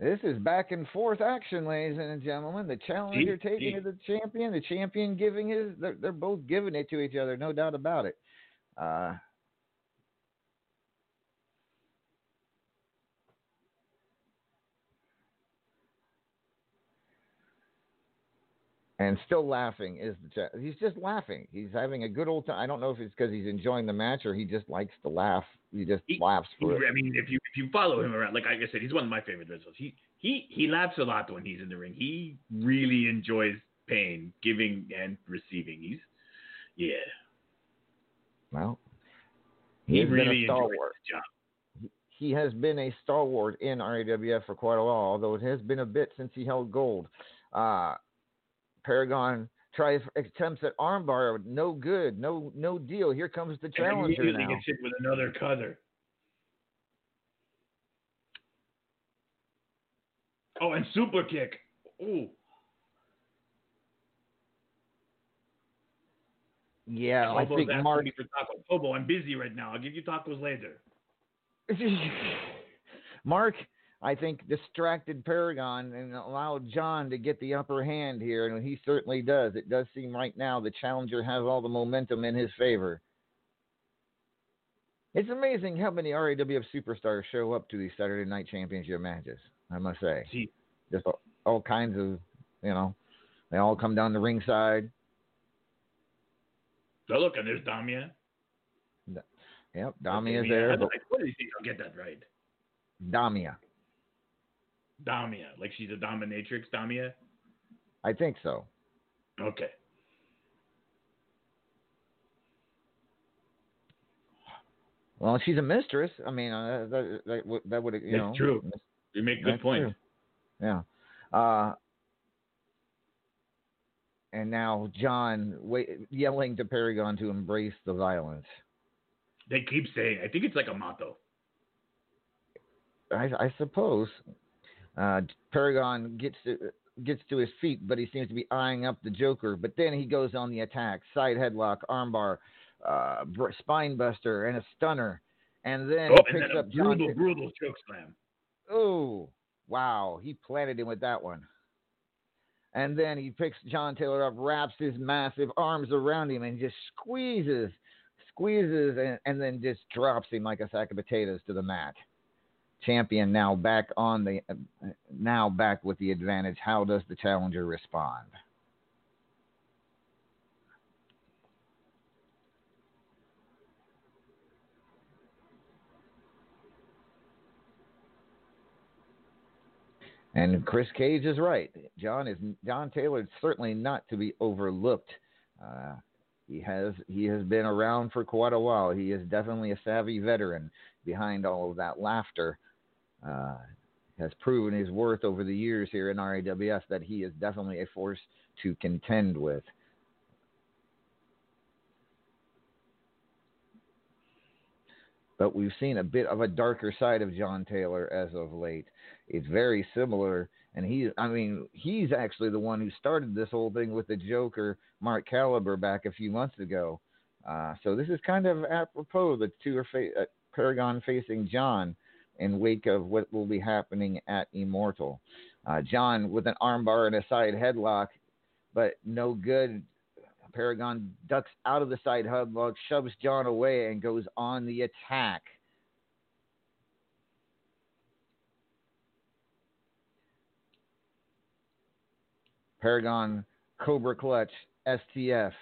This is back and forth action, ladies and gentlemen. The challenger taking it to the champion, the champion giving his. They're, they're both giving it to each other, no doubt about it. Uh, and still laughing is the. He's just laughing. He's having a good old time. I don't know if it's because he's enjoying the match or he just likes to laugh. He just laughs He- it. I mean, if you if you follow him around, like, like I said, he's one of my favorite wrestlers. He he he laughs a lot when he's in the ring. He really enjoys pain, giving and receiving. He's yeah, Well, he he's been a really enjoys his job. he has been a stalwart in RAWF for quite a while, although it has been a bit since he held gold. Uh, Paragon tries attempts at armbar, no good, no no deal. Here comes the And challenger immediately now. gets hit with another cutter. Oh, and super kick. Ooh. Yeah, I Hobo's think asking Mark. for tacos. Hobo, I'm busy right now. I'll give you tacos later. Mark, I think, distracted Paragon and allowed John to get the upper hand here, and he certainly does. It does seem right now the challenger has all the momentum in his favor. It's amazing how many RAWF superstars show up to these Saturday Night Championship matches. I must say, See, just all, all kinds of, you know, they all come down the ringside. so look, and there's Damia. Yep, Damia's Okay, there, What did he I'll get that right? Damia, Damia, like she's a dominatrix, Damia. I think so. Okay. Well, she's a mistress. I mean, uh, that that, would- that would you That's know. true. You make a good point. true. Yeah. Uh, and now John wait, yelling to Paragon to embrace the violence. They keep saying. I think it's like a motto. I, I suppose. Uh, Paragon gets to, gets to his feet, but he seems to be eyeing up the Joker. But then he goes on the attack: side headlock, armbar, uh, br- spine buster, and a stunner. And then oh, he picks then up John. brutal, brutal choke slam. Oh, wow. He planted him with that one. And then he picks John Taylor up, wraps his massive arms around him, and just squeezes, squeezes, and, and then just drops him like a sack of potatoes to the mat. Champion now back on the, now back with the advantage. How does the challenger respond? And Chris Cage is right. John is John Taylor is certainly not to be overlooked. Uh, he has he has been around for quite a while. He is definitely a savvy veteran. Behind all of that laughter, uh, has proven his worth over the years here in RAWF that he is definitely a force to contend with. But we've seen a bit of a darker side of John Taylor as of late. It's very similar, and he, I mean, he's actually the one who started this whole thing with the Joker, Mark Caliber, back a few months ago. Uh, so this is kind of apropos. The two are fa- uh, Paragon facing John in wake of what will be happening at Immortal. Uh, John with an armbar and a side headlock, but no good. Paragon ducks out of the side headlock, shoves John away, and goes on the attack. Paragon Cobra Clutch STF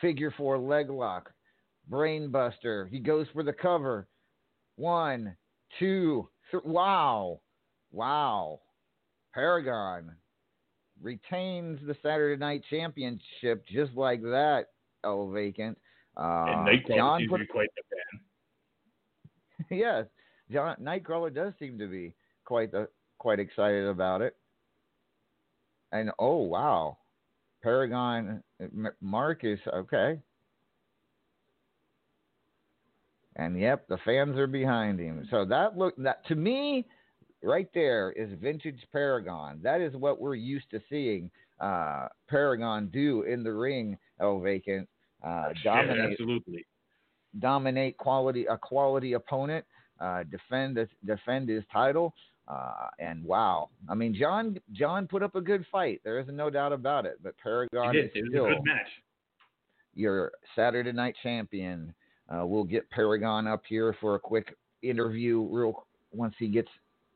figure four leg lock brainbuster. He goes for the cover. One, two, th- wow, wow. Paragon retains the Saturday Night Championship just like that. El Vacant. Uh, and Nightcrawler seems put- to be quite the fan. yes, John Nightcrawler does seem to be quite the, quite excited about it. And oh wow, Paragon Marcus, okay. And yep, the fans are behind him. So that look that to me, right there is vintage Paragon. That is what we're used to seeing uh, Paragon do in the ring. El Vacant uh, Yeah, dominate absolutely. dominate quality a quality opponent, uh, defend defend his title, uh, and wow, I mean John John put up a good fight. There is no doubt about it. But Paragon is It was still a good match. your Saturday Night Champion. Uh, we'll get Paragon up here for a quick interview, real once he gets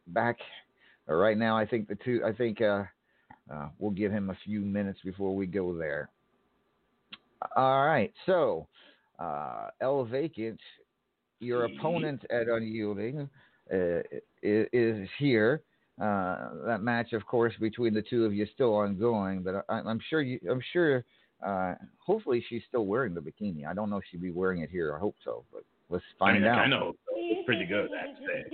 back. Uh, right now, I think the two. I think uh, uh, we'll give him a few minutes before we go there. All right, so uh, El Vacant, your opponent at Unyielding uh, is, is here. Uh, that match, of course, between the two of you is still ongoing, but I, I'm sure you. I'm sure. Uh, hopefully, she's still wearing the bikini. I don't know if she'd be wearing it here. I hope so, but let's I find mean, out. I kind of hope so. It's pretty good, I have to say.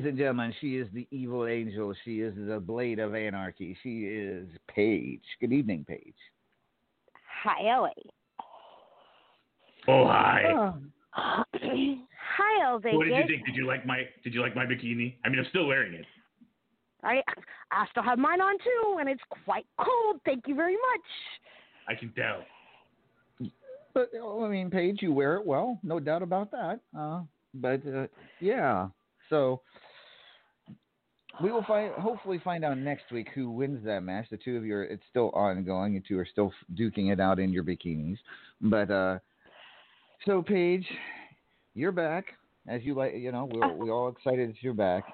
Ladies and gentlemen, she is the evil angel. She is the blade of anarchy. She is Paige. Good evening, Paige. Hi, Ellie. Oh hi. Hi, El Vegas. What did you think? Did you like my Did you like my bikini? I mean, I'm still wearing it. I I still have mine on too, and it's quite cold. Thank you very much. I can tell. But I mean, Paige, you wear it well, no doubt about that. Uh, but uh, yeah, so we will find hopefully find out next week who wins that match. The two of you are it's still ongoing. You two are still duking it out in your bikinis. But uh, so Paige, you're back as you like. You know, we're we all excited that you're back.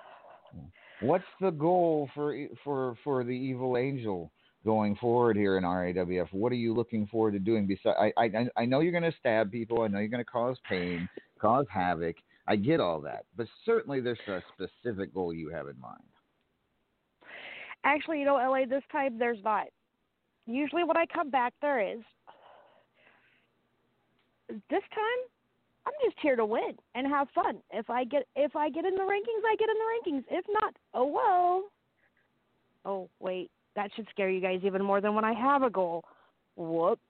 What's the goal for for for the evil angel going forward here in RAWF? What are you looking forward to doing? Besides, I I I know you're going to stab people. I know you're going to cause pain, cause havoc. I get all that, but certainly there's a specific goal you have in mind. Actually, you know, LA, this time there's not. Usually, when I come back, there is. This time, I'm just here to win and have fun. If I get if I get in the rankings, I get in the rankings. If not, oh well. Oh wait, that should scare you guys even more than when I have a goal. Whoops.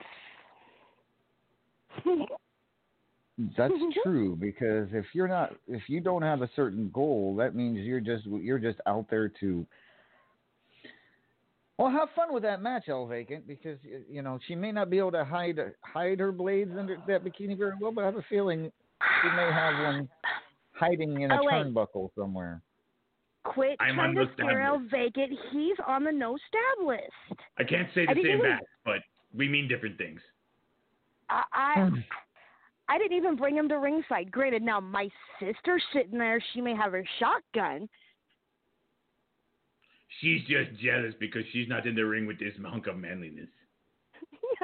That's true because if you're not if you don't have a certain goal, that means you're just you're just out there to well, have fun with that match, El Vacant, because you know she may not be able to hide hide her blades under that bikini very well, but I have a feeling she may have one hiding in a Oh, wait. turnbuckle somewhere. Quit I'm trying to scare stab El Vacant. He's on the no stab list. I can't say the same even- back, but we mean different things. I I, I didn't even bring him to ringside. Granted, now my sister's sitting there. She may have her shotgun. She's just jealous because she's not in the ring with this hunk of manliness.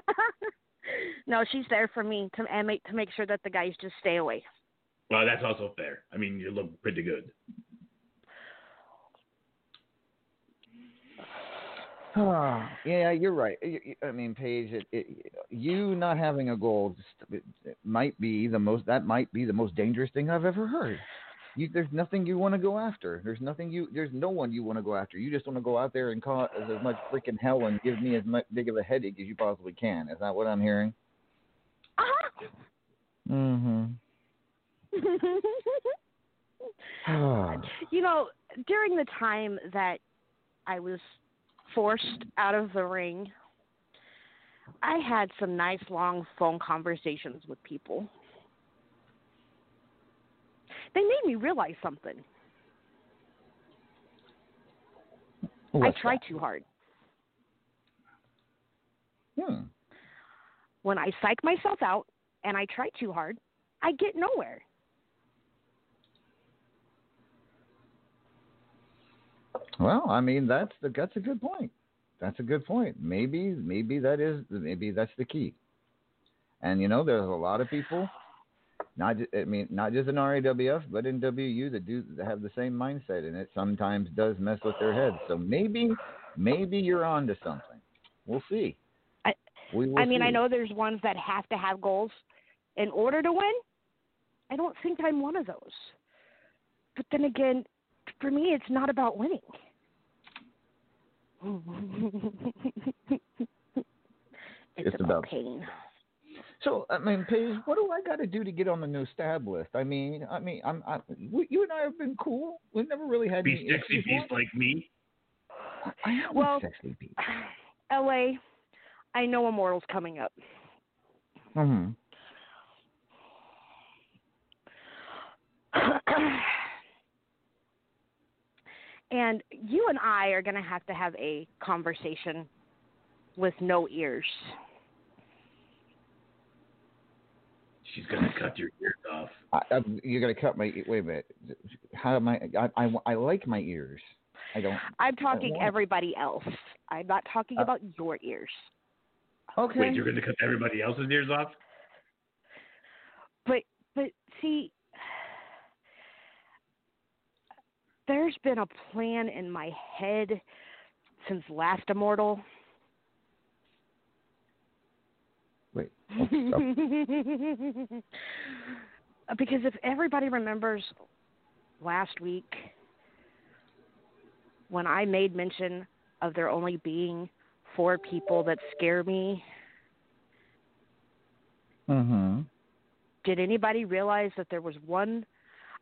no, she's there for me to and make to make sure that the guys just stay away. Well, that's also fair. I mean, you look pretty good. yeah, you're right. I mean, Paige, it, it, you not having a goal just, it, it might be the most. That might be the most dangerous thing I've ever heard. You, there's nothing you want to go after. There's nothing you. There's no one you want to go after. You just want to go out there and cause as much freaking hell and give me as much big of a headache as you possibly can. Is that what I'm hearing? Uh-huh. Mm-hmm. you know, during the time that I was forced out of the ring, I had some nice long phone conversations with people. They made me realize something. I What's try too hard. Hmm. When I psych myself out and I try too hard, I get nowhere. Well, I mean that's the that's a good point. That's a good point. Maybe maybe that is maybe that's the key. And you know, there's a lot of people, not ju- I mean not just in RAWF, but in WU that do that have the same mindset, and it sometimes does mess with their heads. So maybe maybe you're onto something. We'll see. I We I mean, I know there's ones that have to have goals in order to win. I don't think I'm one of those. But then again, for me, it's not about winning. it's, It's about, about- pain. So I mean, Paige, what do I got to do to get on the new stab list? I mean, I mean, I'm, I, we, you and I have been cool. We've never really had Be any sexy issues. beast like me. I am Well- a sexy beast. LA, I know Immortal's coming up. hmm and you and I are going to have to have a conversation with no ears. She's gonna cut your ears off. I, I, you're gonna cut my. Wait a minute. How am I? I, I, I like my ears. I don't. I'm talking want- everybody else. I'm not talking Uh, about your ears. Okay. Wait, you're gonna cut everybody else's ears off? But but see there's been a plan in my head since last Immortal. Wait. because if everybody remembers last week when I made mention of there only being four people that scare me, Mm-hmm. did anybody realize that there was one?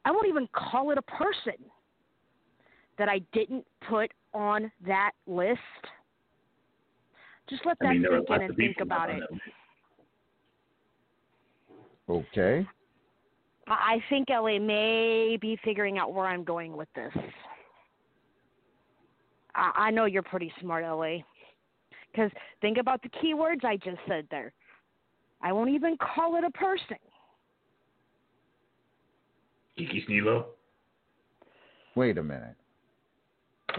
I won't even call it a person that I didn't put on that list. Just let that I mean, sink in and think about it. that list. Okay. I I think LA may be figuring out where I'm going with this. I, I know you're pretty smart, LA. Because think about the keywords I just said there. I won't even call it a person. Kiki Snilo. Wait a minute.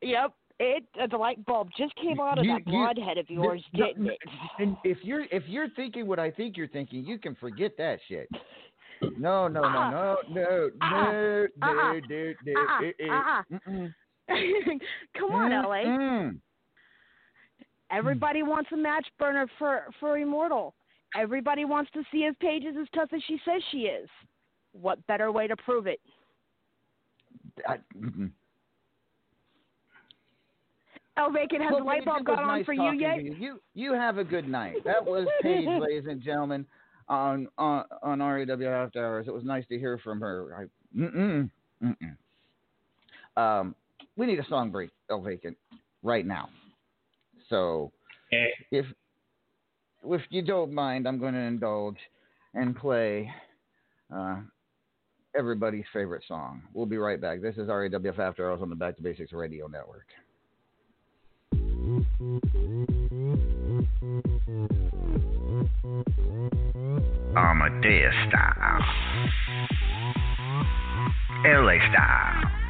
yep, it uh, the light bulb just came out of You- that blonde of yours, no, didn't it? And if you're if you're thinking what I think you're thinking, you can forget that shit. No, no, no, no, no, no, Uh-uh. no, no, no, Uh-uh. eh, eh, Uh-uh. mm-mm. Come on, LA. Mm-mm. Everybody wants a match burner for for Immortal. Everybody wants to see if Paige is as tough as she says she is. What better way to prove it? I-. El Bacon, has Well, the light bulb it was gone on for you yet? You. you you have a good night. That was Paige, ladies and gentlemen, on on on RAWF After Hours. It was nice to hear from her. I, mm-mm, mm-mm. Um, we need a song break, El Vacant, right now. So if if you don't mind, I'm going to indulge and play uh, everybody's favorite song. We'll be right back. This is RAWF After Hours on the Back to Basics Radio Network. Amadeus style. LA style.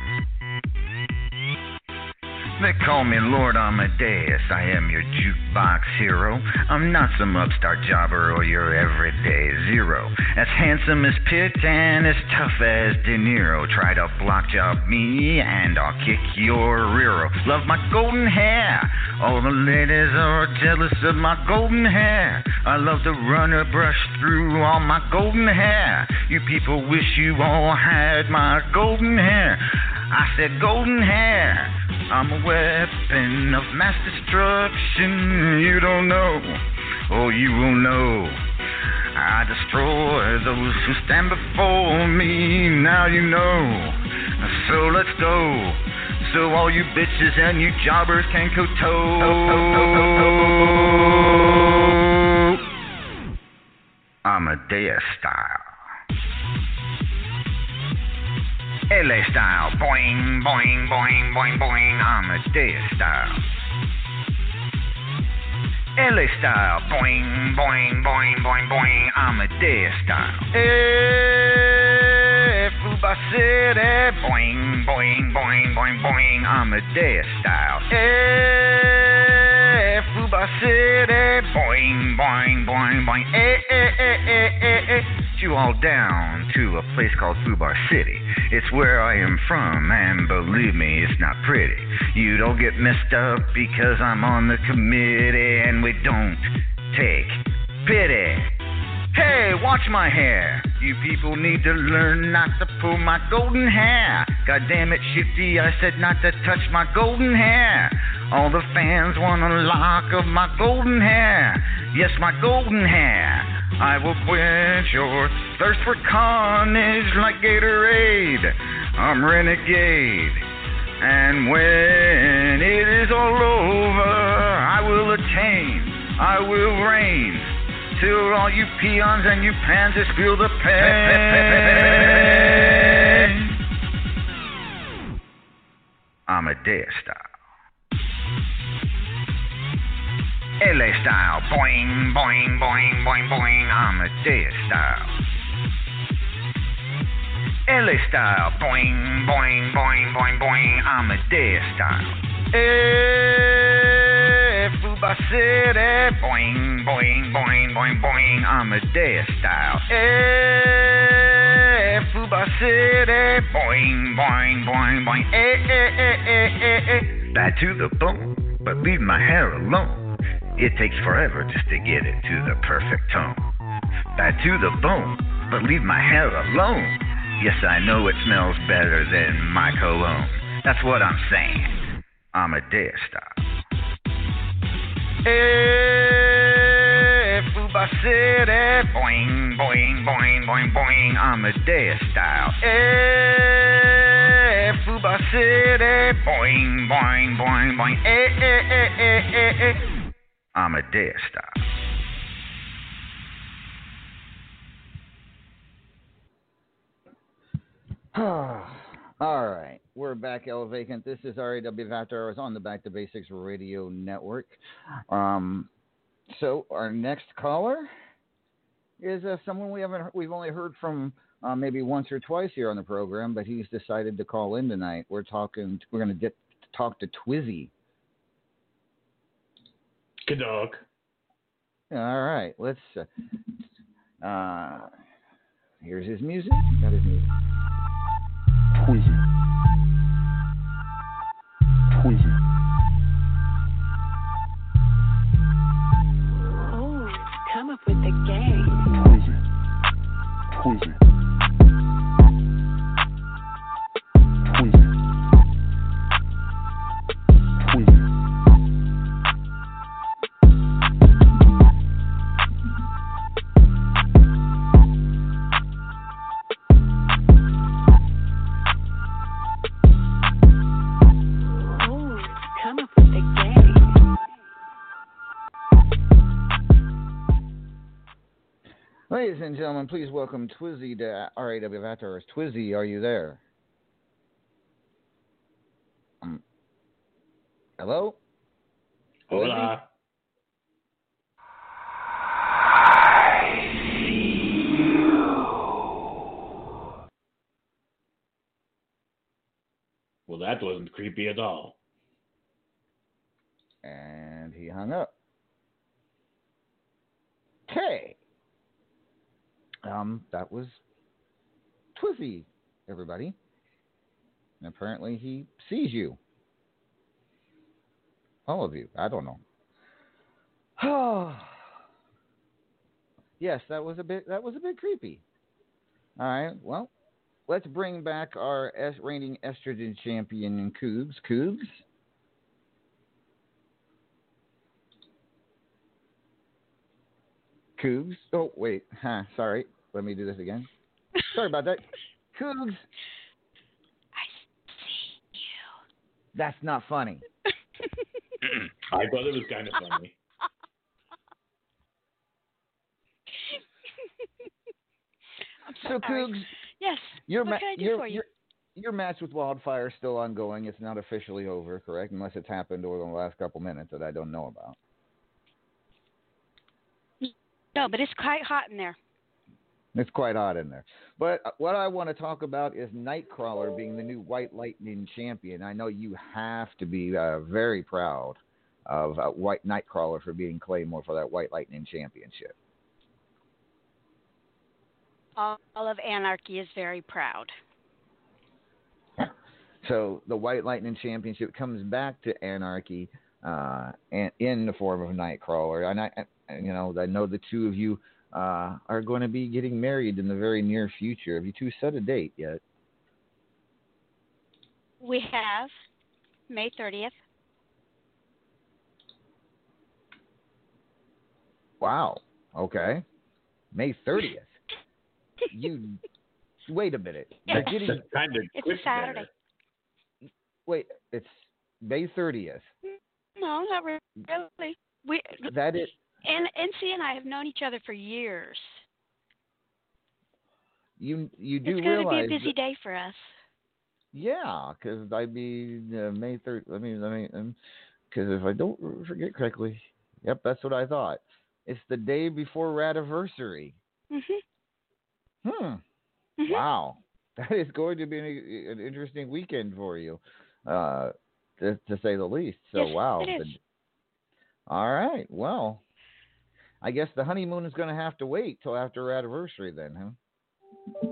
They call me Lord Amadeus. I am your jukebox hero. I'm not some upstart jobber or your everyday zero. As handsome as Pitt and as tough as De Niro. Try to block job me and I'll kick your rear. Love my golden hair. All the ladies are jealous of my golden hair. I love to run a brush through all my golden hair. You people wish you all had my golden hair. I said golden hair. I'm a weapon of mass destruction. You don't know, oh, you will know. I destroy those who stand before me. Now you know. So let's go. So all you bitches and you jobbers can go toe. Amadeus style. LA style. Boing, boing, boing, boing, boing. Amadeus style. LA style. Boing, boing, boing, boing, boing. Amadeus style. Eh, Fubar City. Boing, boing, boing, boing, boing. Amadeus style. Fubar City. Boing, boing, boing, boing. Eh, eh, eh, eh, eh, eh. You all down to a place called Fubar City. It's where I am from, and believe me, it's not pretty. You don't get messed up because I'm on the committee, and we don't take pity. Hey, watch my hair. You people need to learn not to pull my golden hair. God damn it, Shifty, I said not to touch my golden hair. All the fans want a lock of my golden hair. Yes, my golden hair. I will quench your thirst for carnage like Gatorade. I'm renegade. And when it is all over, I will attain, I will reign. Till all you peons and you pansies feel the pain. Amadeus style. LA style. Boing, boing, boing, boing, boing. Amadeus style. LA style. Boing, boing, boing, boing, boing. Amadeus style. Eh, Fubar City. Boing, boing, boing, boing, boing. Amadeus style. Eh, Fubar City. Boing, boing, boing, boing. Eh, eh, eh, eh, eh, eh. Bad to the bone, but leave my hair alone. It takes forever just to get it to the perfect tone. Bad to the bone, but leave my hair alone. Yes, I know it smells better than my cologne. That's what I'm saying. Amadeus style. Hey, Fubar City, boing, boing, boing, boing, boing, Amadeus style. Hey, Fubar City, boing, boing, boing, boing, hey, hey, hey, hey, hey, hey. Amadeus style. All right, we're back, El Vacant. This is RAW After Hours on the Back to Basics Radio Network. Um, so our next caller is uh, someone we haven't we've only heard from uh, maybe once or twice here on the program, but he's decided to call in tonight. We're talking. We're going to get to talk to Twizzy. Good dog. All right, let's. Uh, uh, here's his music. Got his music. Twizzy. Twizzy. Oh, come up with the game. Twizzy. Twizzy. Ladies and gentlemen, please welcome Twizzy to RAW Hours. Twizzy, are you there? Um, hello? Hola. Well, that wasn't creepy at all. And he hung up. Okay. Um, that was Twizzy, everybody. And apparently he sees you. All of you. I don't know. yes, that was a bit that was a bit creepy. All right. Well, let's bring back our reigning estrogen champion Cougs. Cougs. Cougs. Oh wait. Huh, sorry. Let me do this again. Sorry about that. Cougs. I see you. That's not funny. I thought it was kind of funny. I'm So sorry. Cougs, Yes. your what ma- can I do your, for you? your your match with Wildfire is still ongoing. It's not officially over, correct? Unless it's happened over the last couple minutes that I don't know about. No, but it's quite hot in there. It's quite hot in there. But uh, what I want to talk about is Nightcrawler being the new White Lightning champion. I know you have to be uh, very proud of uh, White Nightcrawler for beating Claymore for that White Lightning championship. All of Anarchy is very proud. So the White Lightning Championship comes back to Anarchy uh, and in the form of Nightcrawler. And I, you know, I know the two of you uh, are going to be getting married in the very near future. Have you two set a date yet? We have May 30th. Wow. Okay. May thirtieth. you wait a minute. You're Yes. getting kind of It's a Saturday. wait. It's May thirtieth. No, not really. We That is and NC and I have known each other for years. you. You do realize it's going to be a busy that- day for us. Yeah, because I mean uh, May third. Let me let me. Because if I don't forget correctly, yep, that's what I thought. It's the day before Radiversary. Mhm. Hmm. Mhm. Wow, that is going to be an, an interesting weekend for you, uh, to, to say the least. So Yes, wow. it the- is. all right. Well, I guess the honeymoon is going to have to wait till after her anniversary, then, huh?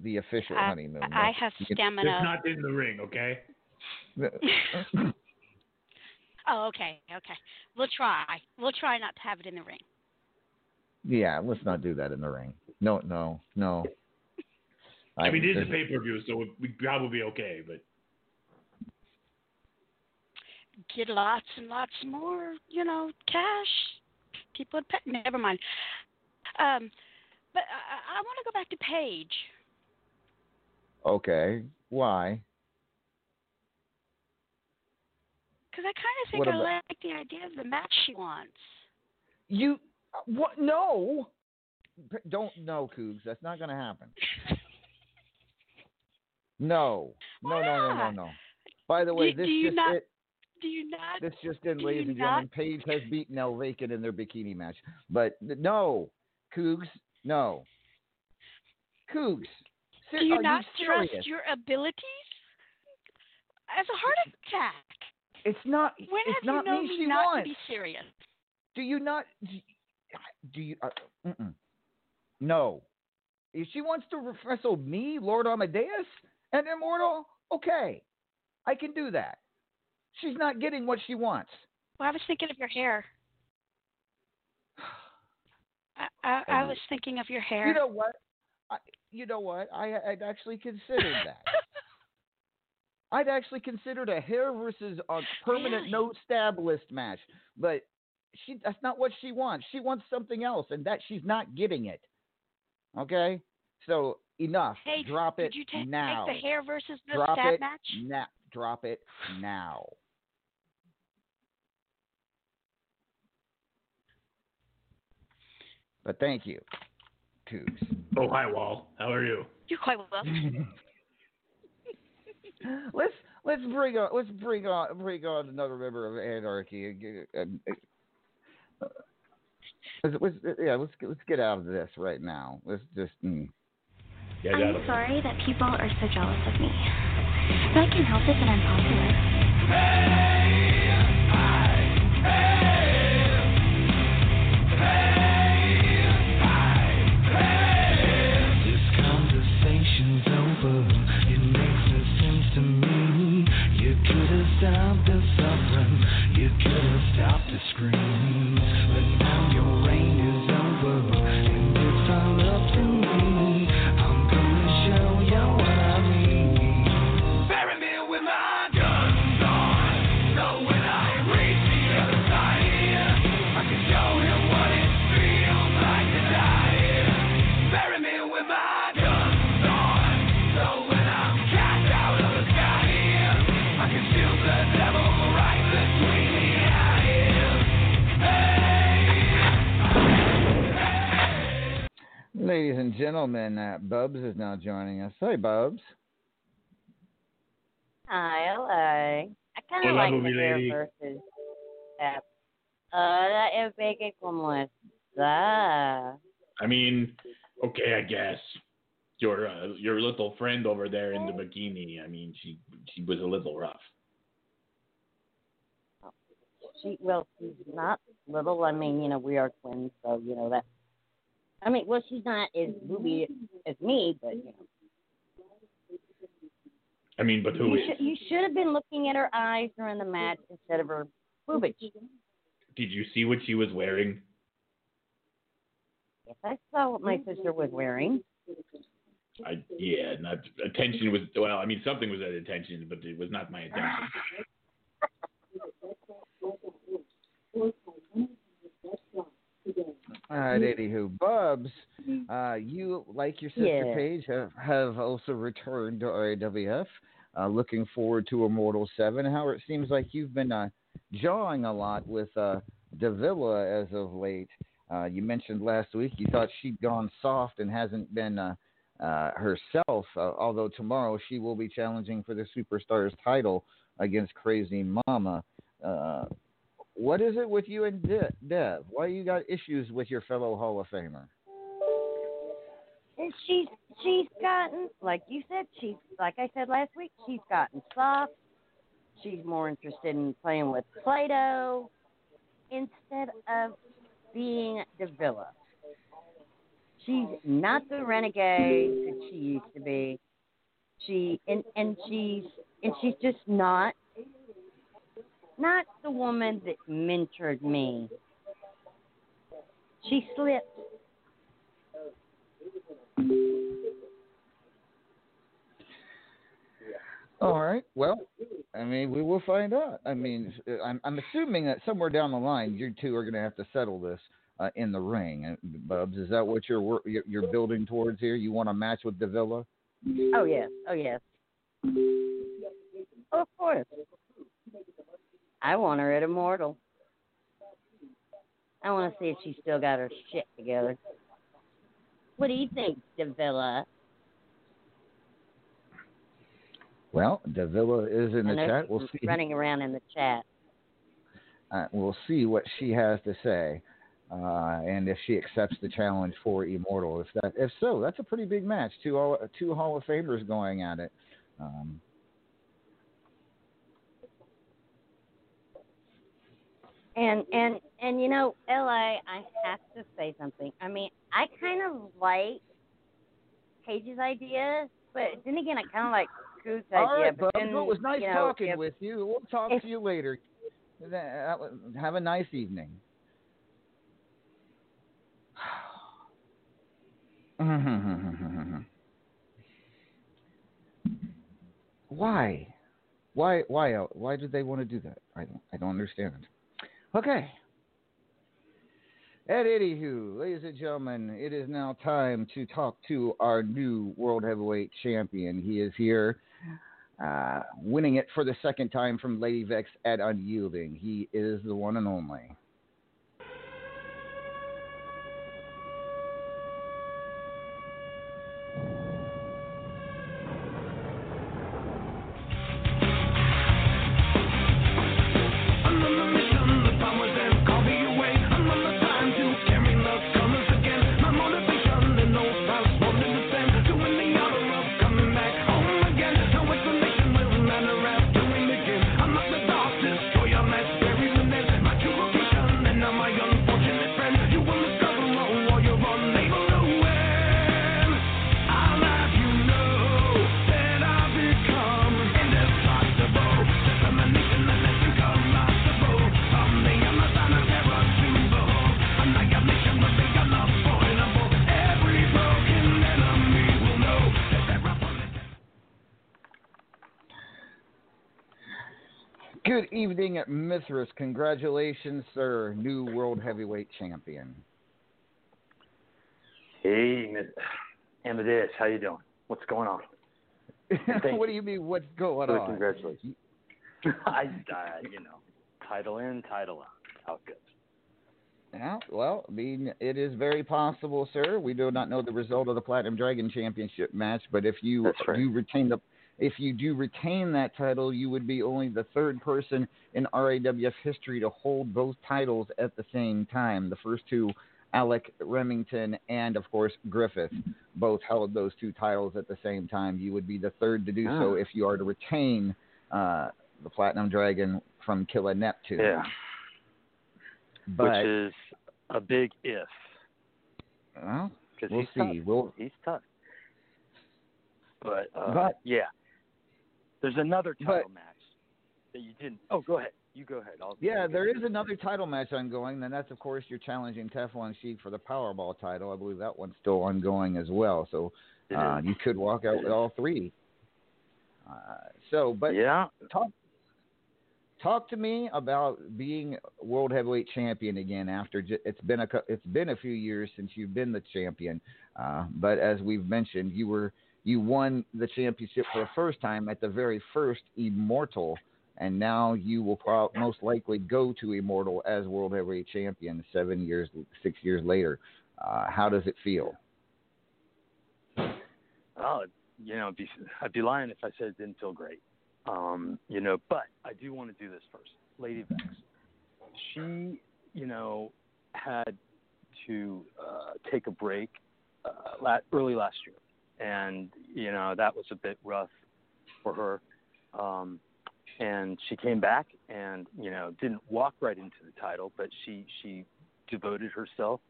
The official I- honeymoon. I have You can- stamina. It's not in the ring, okay? Oh, okay, okay. We'll try. We'll try not to have it in the ring. Yeah, let's not do that in the ring. No, no, no. I mean, it is a pay per view, so we we probably be okay. But Get lots and lots more, you know, cash. People would pay. Never mind. Um, but I, I want to go back to Paige. Okay. Why? Because I kind of think What I about- like the idea of the match she wants. You what? No. Don't no, Cougs. That's not going to happen. No. No, no, no, no, no. By the way, do, this do you just not? it, do you not? this just in, ladies and gentlemen. Paige has beaten El in their bikini match, but no, Cougs, no. Cougs, ser- do you not you trust your abilities? As a heart attack. It's not. When it's have not you known me. me not wants. to be serious? Do you not? Do you? Uh. No. If she wants to wrestle me, Lord Amadeus, and Immortal, okay, I can do that. She's not getting what she wants. Well, I was thinking of your hair. I, I, I was thinking of your hair. You know what? I, you know what? I, I'd actually considered that. I'd actually considered a hair versus a permanent Really? no stab list match, but she that's not what she wants. She wants something else, and that she's not getting it. Okay, so enough. Hey, Drop it did you ta- now. take the hair versus the Drop stab match? now. Drop it now. But thank you, Cougs. oh hi Wall, how are you? You're quite welcome. let's let's bring on let's bring on bring on another member of Anarchy. Uh, let's, let's, yeah, let's get- let's get out of this right now. Let's just. Mm. Yeah, I'm sorry that people are so jealous of me. But I can help it that I'm popular. This It makes no sense to me. You could have stopped the suffering. You could have stopped the screams. Ladies and gentlemen, uh, Bubs is now joining us. Hey, Bubs. Hi, hello. I kind of Hola, like the movie hair lady. versus that. Hola, el peque como está. I mean, okay, I guess your uh, your little friend over there in the bikini. I mean, she she was a little rough. She, well, she's not little. I mean, you know, we are twins, so you know that. I mean, well, she's not as booby as me, but you know. I mean, but who you is? should, you should have been looking at her eyes during the match instead of her boobage. Did you see what she was wearing? Yes, I saw what my sister was wearing. I yeah, not attention was well. I mean, something was at attention, but it was not my attention. All right, anywho, Bubs, uh, you like your sister Yeah. Paige have, have also returned to RAWF. Uh, looking forward to Immortal Seven. However, it seems like you've been uh, jawing a lot with uh, Davila as of late. Uh, you mentioned last week you thought she'd gone soft and hasn't been uh, uh, herself. Uh, although tomorrow she will be challenging for the Superstars title against Crazy Mama. What is it with you and De- Dev? Why you got issues with your fellow Hall of Famer? And she's she's gotten like you said, she's like I said last week, she's gotten soft. She's more interested in playing with Play Doh instead of being Davila. She's not the renegade that she used to be. She and and she's and she's just not not the woman that mentored me. She slipped All right. Well, I mean, we will find out. I mean, uh, I'm, I'm assuming that somewhere down the line, you two are going to have to settle this uh, in the ring. Uh, Bubs, is that what you're you're you're building towards here? You want a match with Davila? Oh yes, oh yes. Oh, of course. I want her at Immortal. I want to see if she's still got her shit together. What do you think, Davila? Well, Davila is in the chat. We'll see. running around in the chat. Uh, we'll see what she has to say, uh, and if she accepts the challenge for Immortal. If that, if so, that's a pretty big match. Two Hall, two Hall of Famers going at it. Um, And and and you know, LA, I have to say something. I mean, I kind of like Paige's idea, but then again, I kind of like Cougs's idea. all right, but then, Well, it was nice you know, talking if- with you. We'll talk if- to you later. Uh, have a nice evening. Why? Why? Why? Uh, why do they want to do that? I don't. I don't understand. Okay. And anywho, ladies and gentlemen, it is now time to talk to our new world heavyweight champion. He is here, uh, winning it for the second time from Lady Vex at Unyielding. He is the one and only. Evening, Mithras. Congratulations, sir, new world heavyweight champion. Hey, Amadeus, how you doing? What's going on? What do you mean? What's going on? Congratulations. I, uh, you know, title in, title out. How goes. Yeah, well, I mean, it is very possible, sir. We do not know the result of the Platinum Dragon Championship match, but if you right. do retain the, if you do retain that title, you would be only the third person in RAWF history to hold both titles at the same time. The first two, Alec Remington and of course Griffith, both held those two titles at the same time. You would be the third to do so Ah. if you are to retain uh, the Platinum Dragon from Killa Neptune. Yeah. But Which is a big if. well, we'll he's see. tough. We'll He's tough. But, uh, But- yeah. There's another title But- match that you didn't. Oh, go ahead. You go ahead. I'll, Yeah, there is another title match ongoing, and that's of course you're challenging Teflon Sheik for the Powerball title. I believe that one's still ongoing as well. So uh, you could walk out with all three. Uh, so, but yeah, talk talk to me about being world heavyweight champion again. After j- it's been a it's been a few years since you've been the champion, uh, but as we've mentioned, you were you won the championship for the first time at the very first Immortal, and now you will pro- most likely go to Immortal as world heavyweight champion seven years six years later. Uh, how does it feel? Oh, you know, be, I'd be lying if I said it didn't feel great. Um, you know, but I do want to do this first. Lady Vex, she, you know, had to uh, take a break uh, la- early last year, and you know that was a bit rough for her. Um, and she came back, and you know, didn't walk right into the title, but she she devoted herself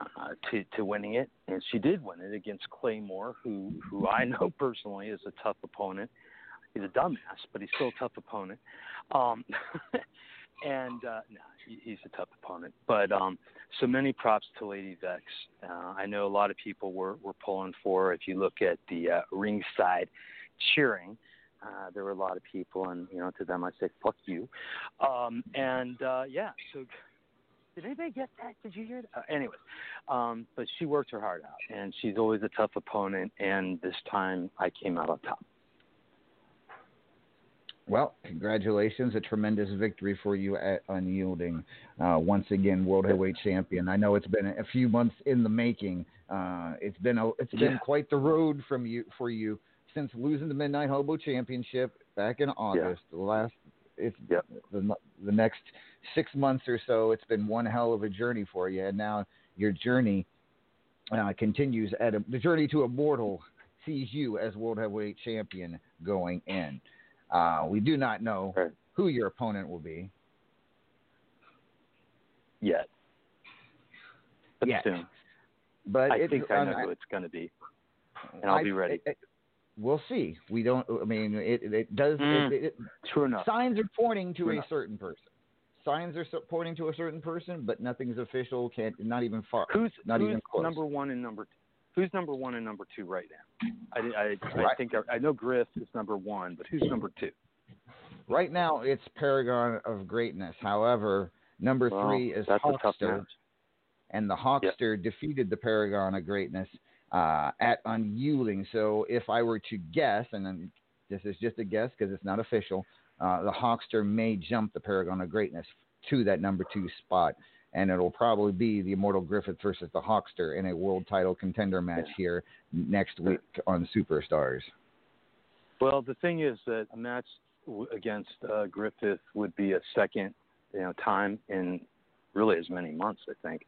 uh, to to winning it, and she did win it against Claymore, who who I know personally is a tough opponent. He's a dumbass, but he's still a tough opponent. Um, and uh, no, he, he's a tough opponent. But um, so many props to Lady Vex. Uh, I know a lot of people were were pulling for. If you look at the uh, ringside cheering, Uh, there were a lot of people, and you know, to them I say "fuck you." Um, and uh, yeah, so did anybody get that? Did you hear that? Uh, anyways, um, but she worked her heart out, and she's always a tough opponent. And this time, I came out on top. Well, congratulations. A tremendous victory for you at Unyielding. Uh, once again, World Heavyweight Champion. I know it's been a few months in the making. Uh, it's been a, it's been Yeah. quite the road from you for you since losing the Midnight Hobo Championship back in August. The last it's the the next six months or so. It's been one hell of a journey for you, and now your journey uh, continues at a, the journey to immortal sees you as World Heavyweight Champion going in. Uh, we do not know who your opponent will be. Yet, but Yet. soon. But I think I um, know who it's going to be, and I'll I- be ready. We'll see. We don't. I mean, it it does. Mm, it, true enough. Signs are pointing to True a enough. certain person. Signs are pointing to a certain person, but nothing's official. Can't not even far. Who's not who's even close. number one and number? Who's number one and number two right now? I I, I Right. think I, I know Griff is number one, but who's number two? Right now, it's Paragon of Greatness. However, number Well, three is Hawkster, and the Hawkster defeated the Paragon of Greatness uh, at Unyielding. So, if I were to guess, and then this is just a guess because it's not official, uh, the Hawkster may jump the Paragon of Greatness to that number two spot. And it'll probably be the Immortal Griffith versus the Hawkster in a world title contender match here next week on Superstars. Well, the thing is that a match against uh, Griffith would be a second, you know, time in really as many months, I think,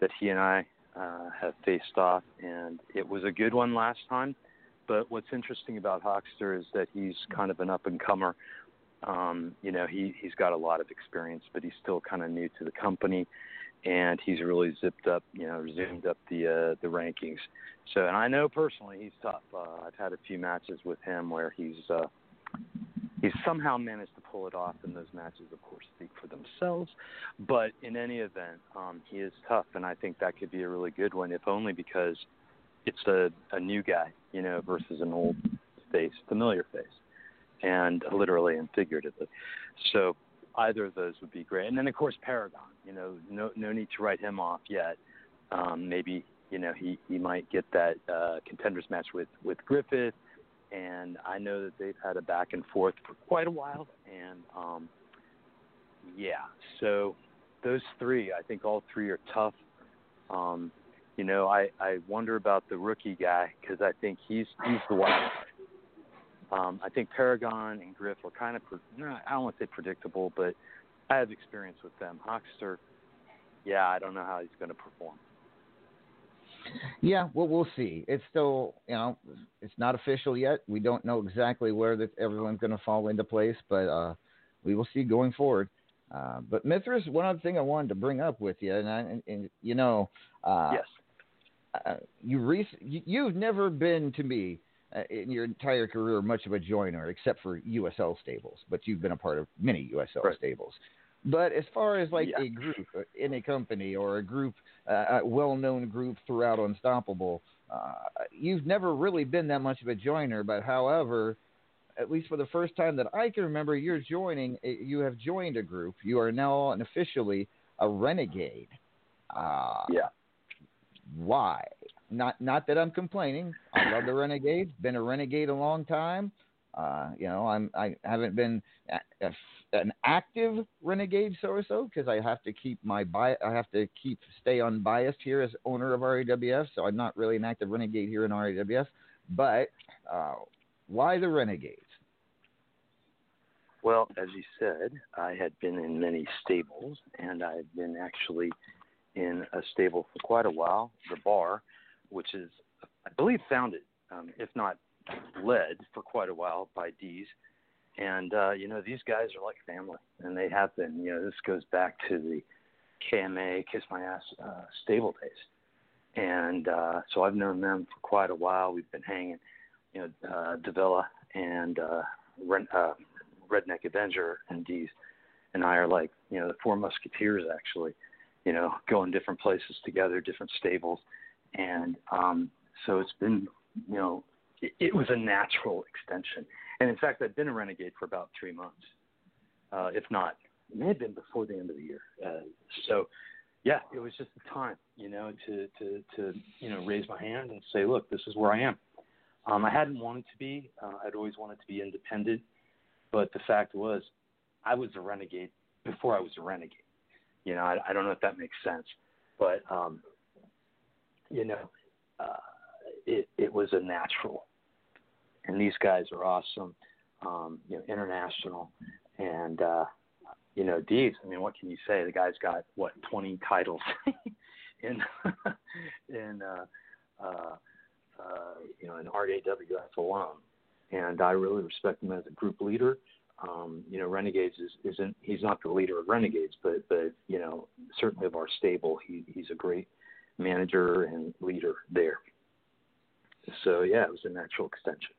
that he and I uh, have faced off, and it was a good one last time. But what's interesting about Hawkster is that he's kind of an up and comer. Um, you know, he he's got a lot of experience, but he's still kind of new to the company, and he's really zipped up, you know, zoomed up the uh, the rankings. So, and I know personally he's tough. Uh, I've had a few matches with him where he's uh, he's somehow managed to pull it off, and those matches, of course, speak for themselves. But in any event, um, he is tough, and I think that could be a really good one, if only because it's a, a new guy, you know, versus an old face, familiar face, and literally and figuratively. So either of those would be great. And then of course Paragon, you know, no no need to write him off yet. Um, maybe you know he he might get that uh, contenders match with with Griffith, and I know that they've had a back and forth for quite a while, and um, yeah, so those three, I think all three are tough. Um, you know, I I wonder about the rookie guy because I think he's he's the wild. Um, I think Paragon and Griff are kind of, pre- no, I don't want to say predictable, but I have experience with them. Hawkster, yeah, I don't know how he's going to perform. Yeah, well, we'll see. It's still, you know, it's not official yet. We don't know exactly where that everyone's going to fall into place, but uh, we will see going forward. Uh, but Mithras, one other thing I wanted to bring up with you, and, I, and, and you know, uh, yes, uh, you, rec- you you've never been to me in your entire career much of a joiner, except for USL stables, but you've been a part of many USL stables. But as far as like a group uh, in a company or a group, uh, a well-known group throughout Unstoppable, uh, you've never really been that much of a joiner. But however, at least for the first time that I can remember, you're joining. uh, You have joined a group. You are now an officially a renegade. Uh, yeah. Why? Not not that I'm complaining. I love the renegades. Been a renegade a long time. Uh, you know, I'm I haven't been a, a, an active renegade so or so because I have to keep my bi- I have to keep stay unbiased here as owner of RAWF. So I'm not really an active renegade here in RAWF. But uh, why the renegades? Well, as you said, I had been in many stables, and I've been actually in a stable for quite a while, the Bar, which is, I believe, founded, um, if not led, for quite a while by D's. And uh, you know, these guys are like family, and they have been. You know, this goes back to the KMA Kiss My Ass uh, stable days, and uh, so I've known them for quite a while. We've been hanging, you know, uh, Davila and uh, Ren- uh, Redneck Avenger and D's and I are like, you know, the four musketeers actually, you know, going different places together, different stables. And um so it's been, you know, it, it was a natural extension. And in fact, I've been a renegade for about three months, uh, if not, it may have been before the end of the year. Uh, so, yeah, it was just the time, you know, to to to you know raise my hand and say, look, this is where I am. Um, I hadn't wanted to be. Uh, I'd always wanted to be independent, but the fact was, I was a renegade before I was a renegade. You know, I, I don't know if that makes sense, but um, you know, uh, it it was a natural. And these guys are awesome, um, you know, international, and uh, you know, Deeves. I mean, what can you say? The guy's got what 20 titles in in uh, uh, uh, you know, an RAWF alone, and I really respect him as a group leader. Um, you know, Renegades is, isn't he's not the leader of Renegades, but but you know, certainly of our stable, he he's a great manager and leader there. So yeah, it was a natural extension.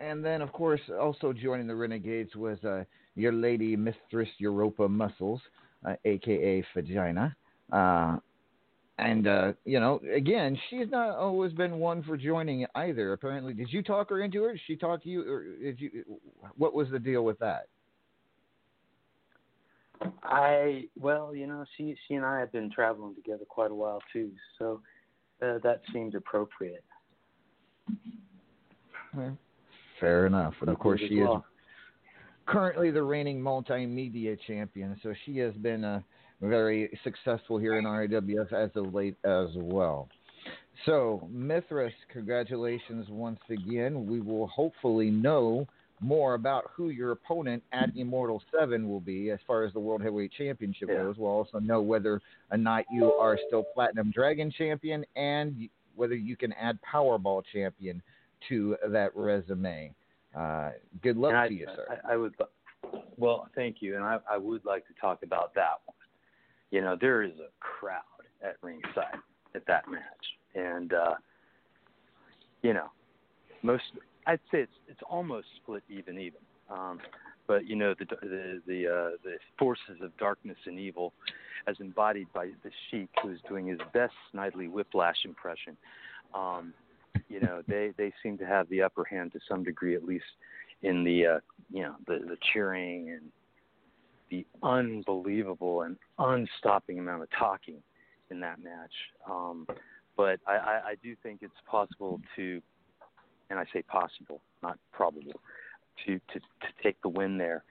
And then, of course, also joining the Renegades was uh, your lady, Mistress Europa Muscles, uh, aka Vagina. Uh, and uh, you know, again, she's not always been one for joining either. Apparently, did you talk her into it? She talked you, or did you? What was the deal with that? I well, you know, she she and I have been traveling together quite a while too, so uh, that seemed appropriate. Fair enough. And of course, she is currently the reigning multimedia champion, so she has been uh, very successful here in RAWF as of late as well. So, Mithras, congratulations once again. We will hopefully know more about who your opponent at Immortal 7 will be as far as the World Heavyweight Championship goes. We'll also know whether or not you are still Platinum Dragon Champion and whether you can add Powerball Champion to that resume. Uh, good luck I, to you, sir. I, I would, well, thank you, and I, I would like to talk about that one. You know, there is a crowd at ringside at that match, and uh, you know, most I'd say it's it's almost split even even. Um, but you know, the the the, uh, the forces of darkness and evil, as embodied by the Sheik, who is doing his best Snidely Whiplash impression. Um, you know, they they seem to have the upper hand to some degree, at least in the uh, you know the the cheering and the unbelievable and unstopping amount of talking in that match. Um, but I, I, I do think it's possible to, and I say possible, not probable, to to, to take the win there.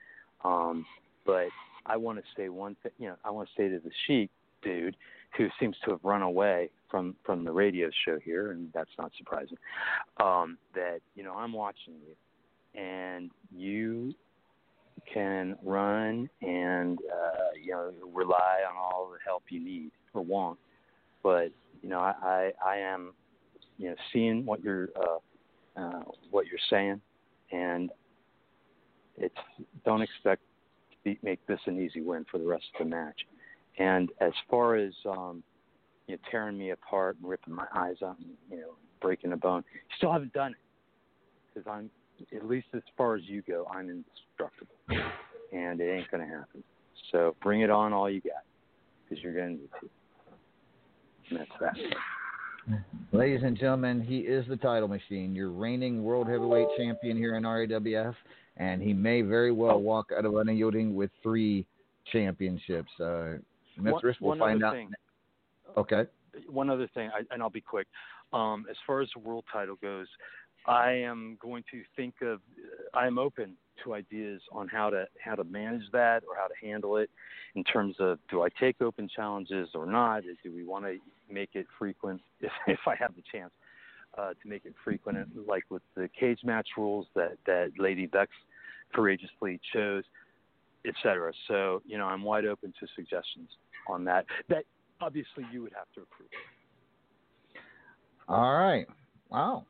Um, but I want to say one thing. You know, I want to say to the Sheik dude who seems to have run away from from the radio show here, and that's not surprising. Um, that you know, I'm watching you, and you can run and uh, you know rely on all the help you need or want. But you know, I I, I am you know seeing what you're uh, uh, what you're saying, and it's don't expect to be, make this an easy win for the rest of the match. And as far as um, you know, tearing me apart and ripping my eyes out and you know breaking a bone, you still haven't done it because I'm at least as far as you go, I'm indestructible, and it ain't gonna happen. So bring it on, all you got, because you're gonna need to. And that's that. Ladies and gentlemen, he is the title machine. Your reigning world heavyweight champion here in RAWF, and he may very well walk out of unyielding with three championships. Uh, Mithras, we'll one find out. Thing, Okay. one other thing, I, and I'll be quick. Um, as far as the world title goes, I am going to think of. I am open to ideas on how to how to manage that or how to handle it in terms of do I take open challenges or not? Do we want to make it frequent if if I have the chance uh, to make it frequent, like with the cage match rules that that Lady Vex courageously chose, etc. So you know I'm wide open to suggestions on that. That obviously you would have to approve. All right. Wow.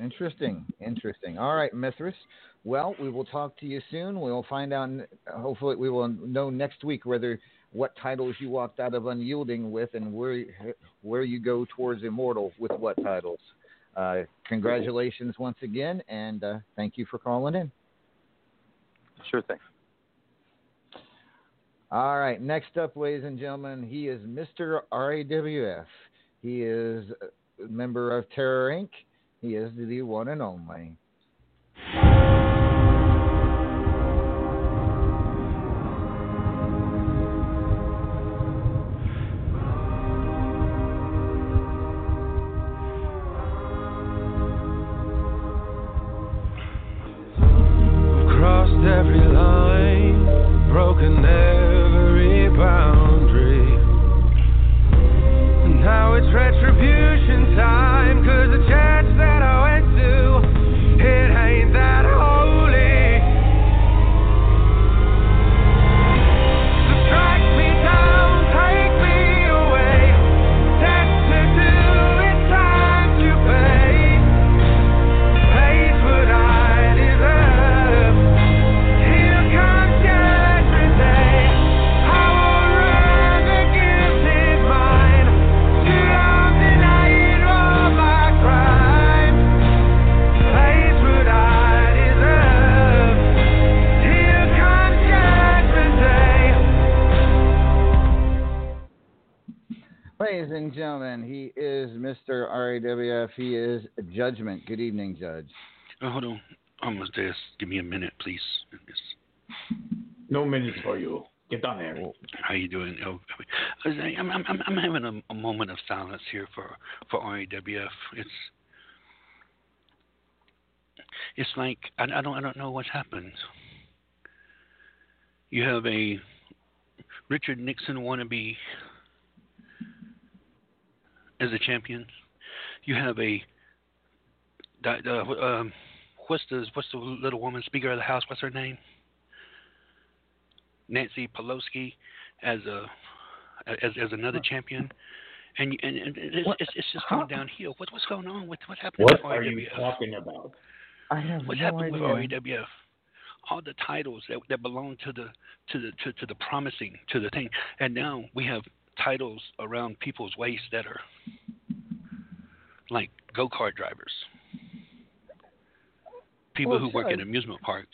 Interesting. Interesting. All right, Mithras. Well, we will talk to you soon. We will find out. Hopefully, we will know next week whether what titles you walked out of Unyielding with, and where where you go towards Immortal with what titles. Uh, congratulations once again, and uh, thank you for calling in. Sure thing. All right. Next up, ladies and gentlemen, he is Mr. RAWF. He is a member of Terror Inc. He is the one and only Good evening, Judge. Oh, hold on. Almost there. Give me a minute, please. No minutes for you. Get down there. Oh, how are you doing? Oh, I'm, I'm, I'm, I'm having a, a moment of silence here for, for RAWF. It's it's like I, I don't I don't know what's happened. You have a Richard Nixon wannabe as a champion. You have a di- uh, um, what's the what's the little woman Speaker of the House? What's her name? Nancy Pelosi as a as as another champion. And, and, and it's, it's, it's just going downhill. What, what's going on? What, what's happening What with are you talking about? I have What's no happened idea. with RAWF? All the titles that, that belong to the to the to, to the promising to the thing, and now we have titles around people's waist that are like go kart drivers, people Well, who work at amusement parks.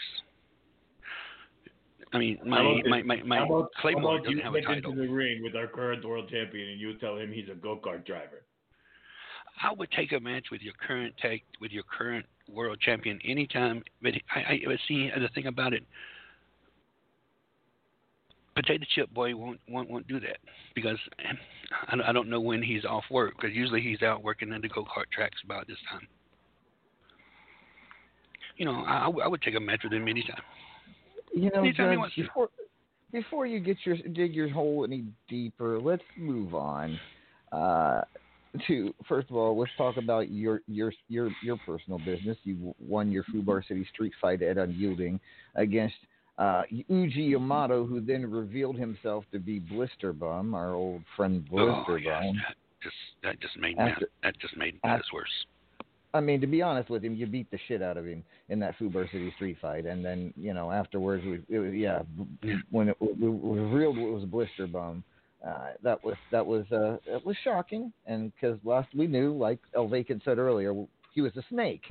I mean, How my my this? my, my how about, Claymore how about doesn't you have a get title. into the ring with our current world champion and you tell him he's a go kart driver. I would take a match with your current tag with your current world champion anytime. But I, I but see the thing about it. Potato Chip Boy won't won't won't do that because I, I don't know when he's off work because usually he's out working at the go kart tracks about this time. You know, I, I would- take a match with him anytime. You know, Anytime he Judge, before before you get your dig your hole any deeper, let's move on. Uh, to first of all, let's talk about your your your your personal business. You won your Fubar City Street Fight at Unyielding against uh, Uji Yamato, who then revealed himself to be Blister Bum, our old friend Blister oh Bum. that just that just made After- that, that just made matters worse. I mean, to be honest with him, you beat the shit out of him in that Fubar City Street fight, and then you know afterwards, we, it was, yeah, when it, we we revealed it was a Blister Bum, uh, that was that was uh, it was shocking, and because last we knew, like El Vacant said earlier, he was a snake.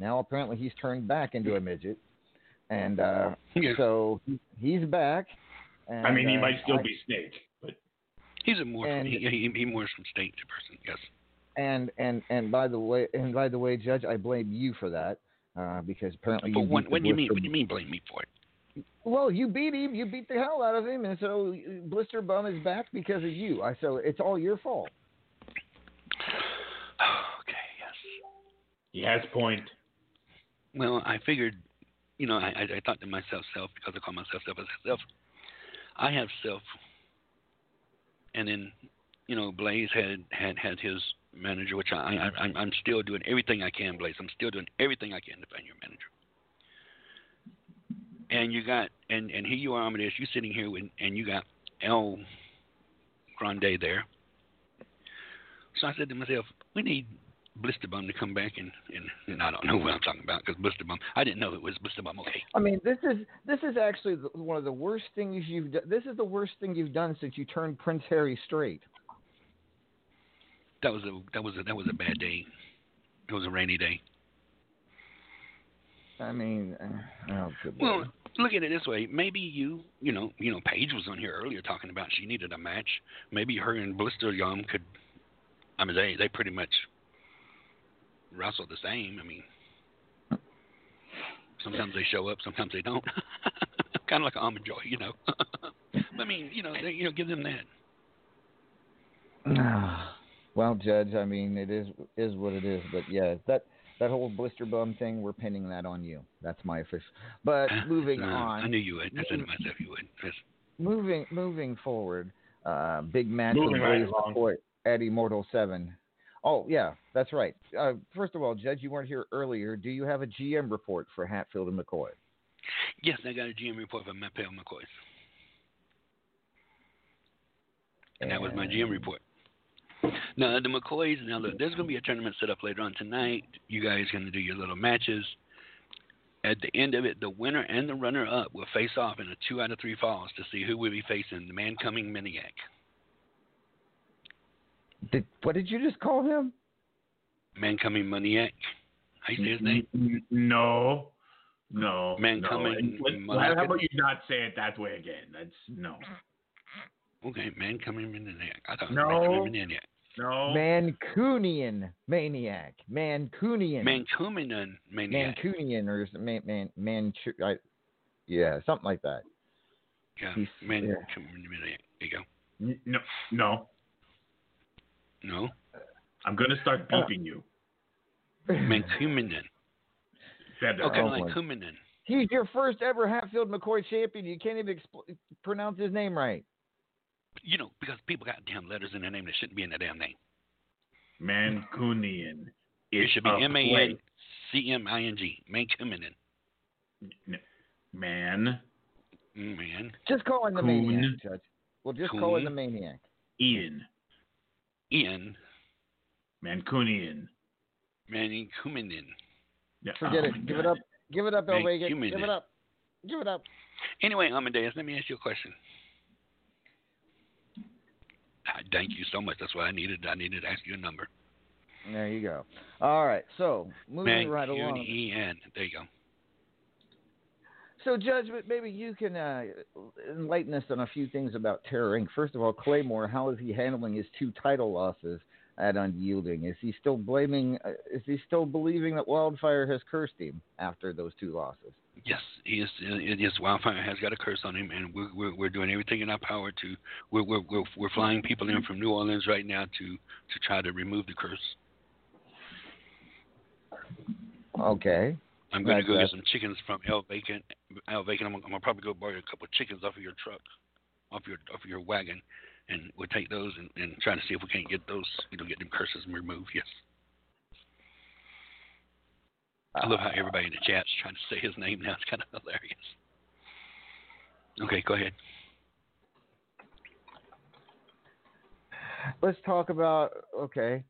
Now apparently he's turned back into a midget, and uh, so he's back. And, I mean, he uh, might still I- be Snake, but He's a more And- he, he, he more from state to person. Yes. And and and by the way, and by the way, Judge, I blame you for that uh, because apparently But you when beat the when do you mean Blister- what do you mean blame me for it? Well, you beat him. You beat the hell out of him, and so Blister Bum is back because of you. I so it's all your fault. Okay. Yes. He has point. Well, I figured, you know, I, I, I thought to myself, self, because I call myself self as self. I have self, and then, you know, Blaze had had had his manager, which I, I I'm, I'm still doing everything I can, Blaze. I'm still doing everything I can to find your manager. And you got, and and here you are, Amadeus. You sitting here with, and you got El Grande there. So I said to myself, we need Blister Bum to come back and, and, and I don't know what I'm talking about because Blister Bum, I didn't know it was Blister Bum. Okay. I mean, this is this is actually one of the worst things you've done. This is the worst thing you've done since you turned Prince Harry straight. That was a that was a that was a bad day. It was a rainy day. I mean, uh, oh, Well, look at it this way. Maybe you, you know, you know, Paige was on here earlier talking about she needed a match. Maybe her and Blister Yum could. I mean, they they pretty much wrestle the same. I mean, sometimes they show up, sometimes they don't. kind of like Almond Joy, you know. I mean, you know, they, you know, give them that. well, Judge, I mean, it is is what it is. But yeah, that that whole Blister Bum thing, we're pinning that on you. That's my official. But moving Uh, on. I knew you would. I said to myself you would. Yes. moving moving forward, uh, big match Moving with right Blaze along. At Immortal Seven. Oh yeah, that's right. Uh, first of all, Judge, you weren't here earlier. Do you have a GM report for Hatfield and McCoy? Yes, I got a GM report from Matt Pale McCoy. And that was my GM report. Now the McCoys. Now look, there's going to be a tournament set up later on tonight. You guys going to do your little matches. At the end of it, the winner and the runner-up will face off in a two out of three falls to see who will be facing the man coming Miniac. Did, what did you just call him? Man coming Maniac. How you say his name? No, no. Man no. coming And let- Malaka. How about you not say it that way again? That's no. Okay, man coming in the neck. I thought No. man coming in the neck. No. Mancunian maniac. Mancunian. Mancunian maniac. Mancunian or is it man man Manchu I, yeah, something like that. Yeah, He's- man yeah. coming in the neck. There you go. No. No. No. I'm gonna start uh. beeping you. Mancunian. Feather. Okay, Oh, like He's your first ever Hatfield McCoy champion. You can't even expl- pronounce his name right. You know, because people got damn letters in their name that shouldn't be in their damn name. Mancunian. It should be a M A N place. C M I N G. Mancunian. Man. Man. Just call him the Coon. maniac, Judge. Well, just call him the maniac. Ian. Ian. Mancunian. Mancunian. Yeah, Forget oh it. my Give it up. Give it up, El Give it up. Give it up. Anyway, Amadeus, let me ask you a question. Ah, Thank you so much. That's why I needed. I needed to ask you a number. There you go. All right. So moving right along. Mancunian. There you go. So, Judge, but maybe you can uh, enlighten us on a few things about Terror Inc. First of all, Claymore, how is he handling his two title losses at Unyielding? Is he still blaming? Uh, is he still believing that Wildfire has cursed him after those two losses? Yes, he is. It is Wildfire has got a curse on him, and we're we're, we're doing everything in our power to. We're, we're we're we're flying people in from New Orleans right now to to try to remove the curse. Okay. I'm going to That's- go get some chickens from El Bacon. El Bacon. I'm, I'm gonna probably go borrow a couple of chickens off of your truck, off your off your wagon, and we'll take those and, and try to see if we can't get those, you know, get them curses removed. Yes. I love how everybody in the chat's trying to say his name now. It's kind of hilarious. Okay, go ahead. Let's talk about. Okay.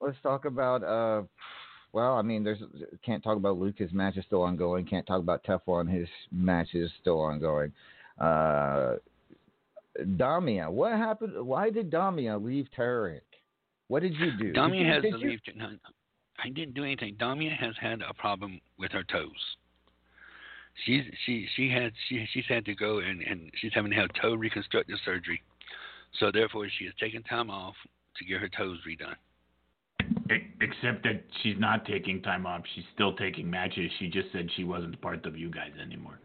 Let's talk about. Uh, well, I mean, there's can't talk about Luke. His match is still ongoing. Can't talk about Teflon. His match is still ongoing. Uh, Damia, what happened? Why did Damia leave Terror Inc? What did you do? Damia has did to you- leave. No, no, I didn't do anything. Damia has had a problem with her toes. She's she she had she she's had to go and and she's having to have toe reconstructive surgery. So therefore, she has taken time off to get her toes redone. Except that she's not taking time off. She's still taking matches. She just said she wasn't part of you guys anymore.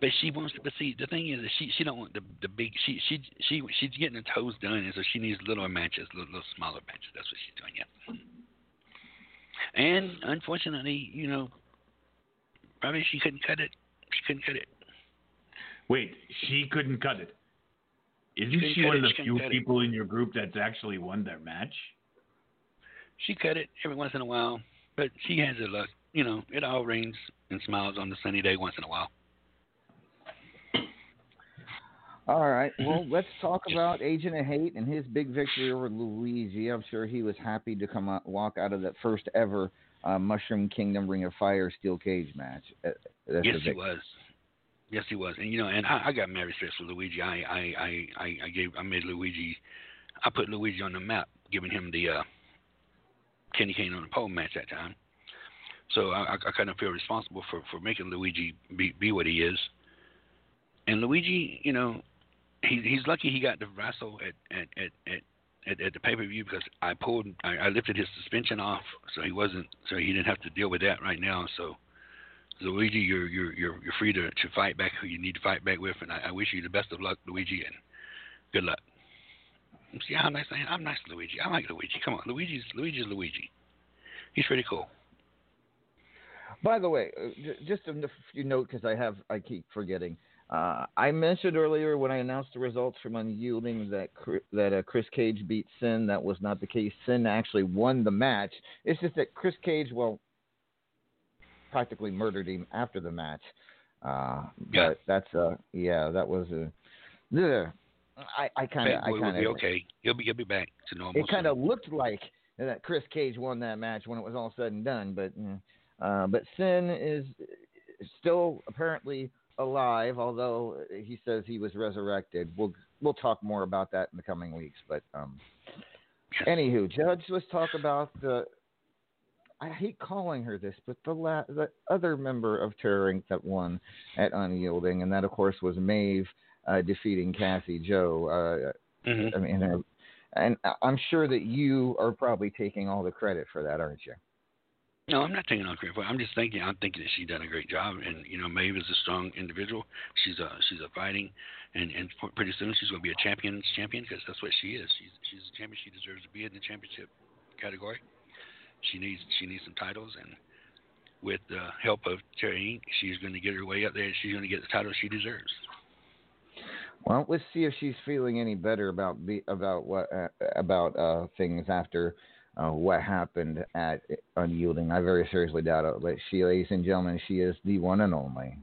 But she wants to. But see, the thing is, that she she don't want the the big. She she she she's getting her toes done, and so she needs little matches, little, little smaller matches. That's what she's doing. Yeah. And unfortunately, you know, probably she couldn't cut it. She couldn't cut it. Wait, she couldn't cut it. Isn't couldn't she one it, of the few cut it. people in your group that's actually won their match? She cut it every once in a while, but she has her luck. You know, it all rains and smiles on the sunny day once in a while. All right. Well, let's talk about Agent of Hate and his big victory over Luigi. I'm sure he was happy to come out, walk out of that first ever uh, Mushroom Kingdom Ring of Fire steel cage match. Uh, that's yes, he was. Yes, he was. And you know, and I, I got married stress with Luigi. I, I, I, I, gave, I made Luigi, I put Luigi on the map, giving him the uh, Kenny Kane on the pole match that time. So I, I, I kind of feel responsible for for making Luigi be be what he is. And Luigi, you know, he he's lucky he got to wrestle at at at. at at, at the pay per view because I pulled I, I lifted his suspension off so he wasn't so he didn't have to deal with that right now so Luigi, you're you're you're you're free to, to fight back who you need to fight back with, and I, I wish you the best of luck, Luigi, and good luck. See how nice I am? I'm nice, Luigi. I like Luigi. Come on, Luigi's Luigi's Luigi. He's pretty cool. By the way, uh, just a few note because I have I keep forgetting. Uh, I mentioned earlier when I announced the results from Unyielding that that uh, Chris Cage beat Sin. That was not the case. Sin actually won the match. It's just that Chris Cage, well, practically murdered him after the match. Uh, Yeah. But that's uh yeah that was a. Yeah, I I kind of I kind be of okay. He'll be he'll be back to normal. it kind of looked like that Chris Cage won that match when it was all said and done, but mm, uh, but Sin is still apparently alive, although he says he was resurrected. We'll we'll talk more about that in the coming weeks. But um, anywho, Judge, let's talk about the. I hate calling her this, but the la- the other member of Terror Inc. that won at Unyielding, and that of course was Maeve. uh, defeating Cassie Joe. Uh, Mhm. I mean, uh, and I'm sure that you are probably taking all the credit for that, aren't you? No, I'm not taking all credit for it. I'm just thinking. I'm thinking that she done a great job, and you know, Maeve is a strong individual. She's a she's a fighting, and and pretty soon she's going to be a champion's champion because that's what she is. She's she's a champion. She deserves to be in the championship category. She needs she needs some titles, and with the help of Terry she's going to get her way up there. She's going to get the title she deserves. Well, let's see if she's feeling any better about the about what uh, about uh, things after uh, what happened at Unyielding. I very seriously doubt it. But she, ladies and gentlemen, she is the one and only.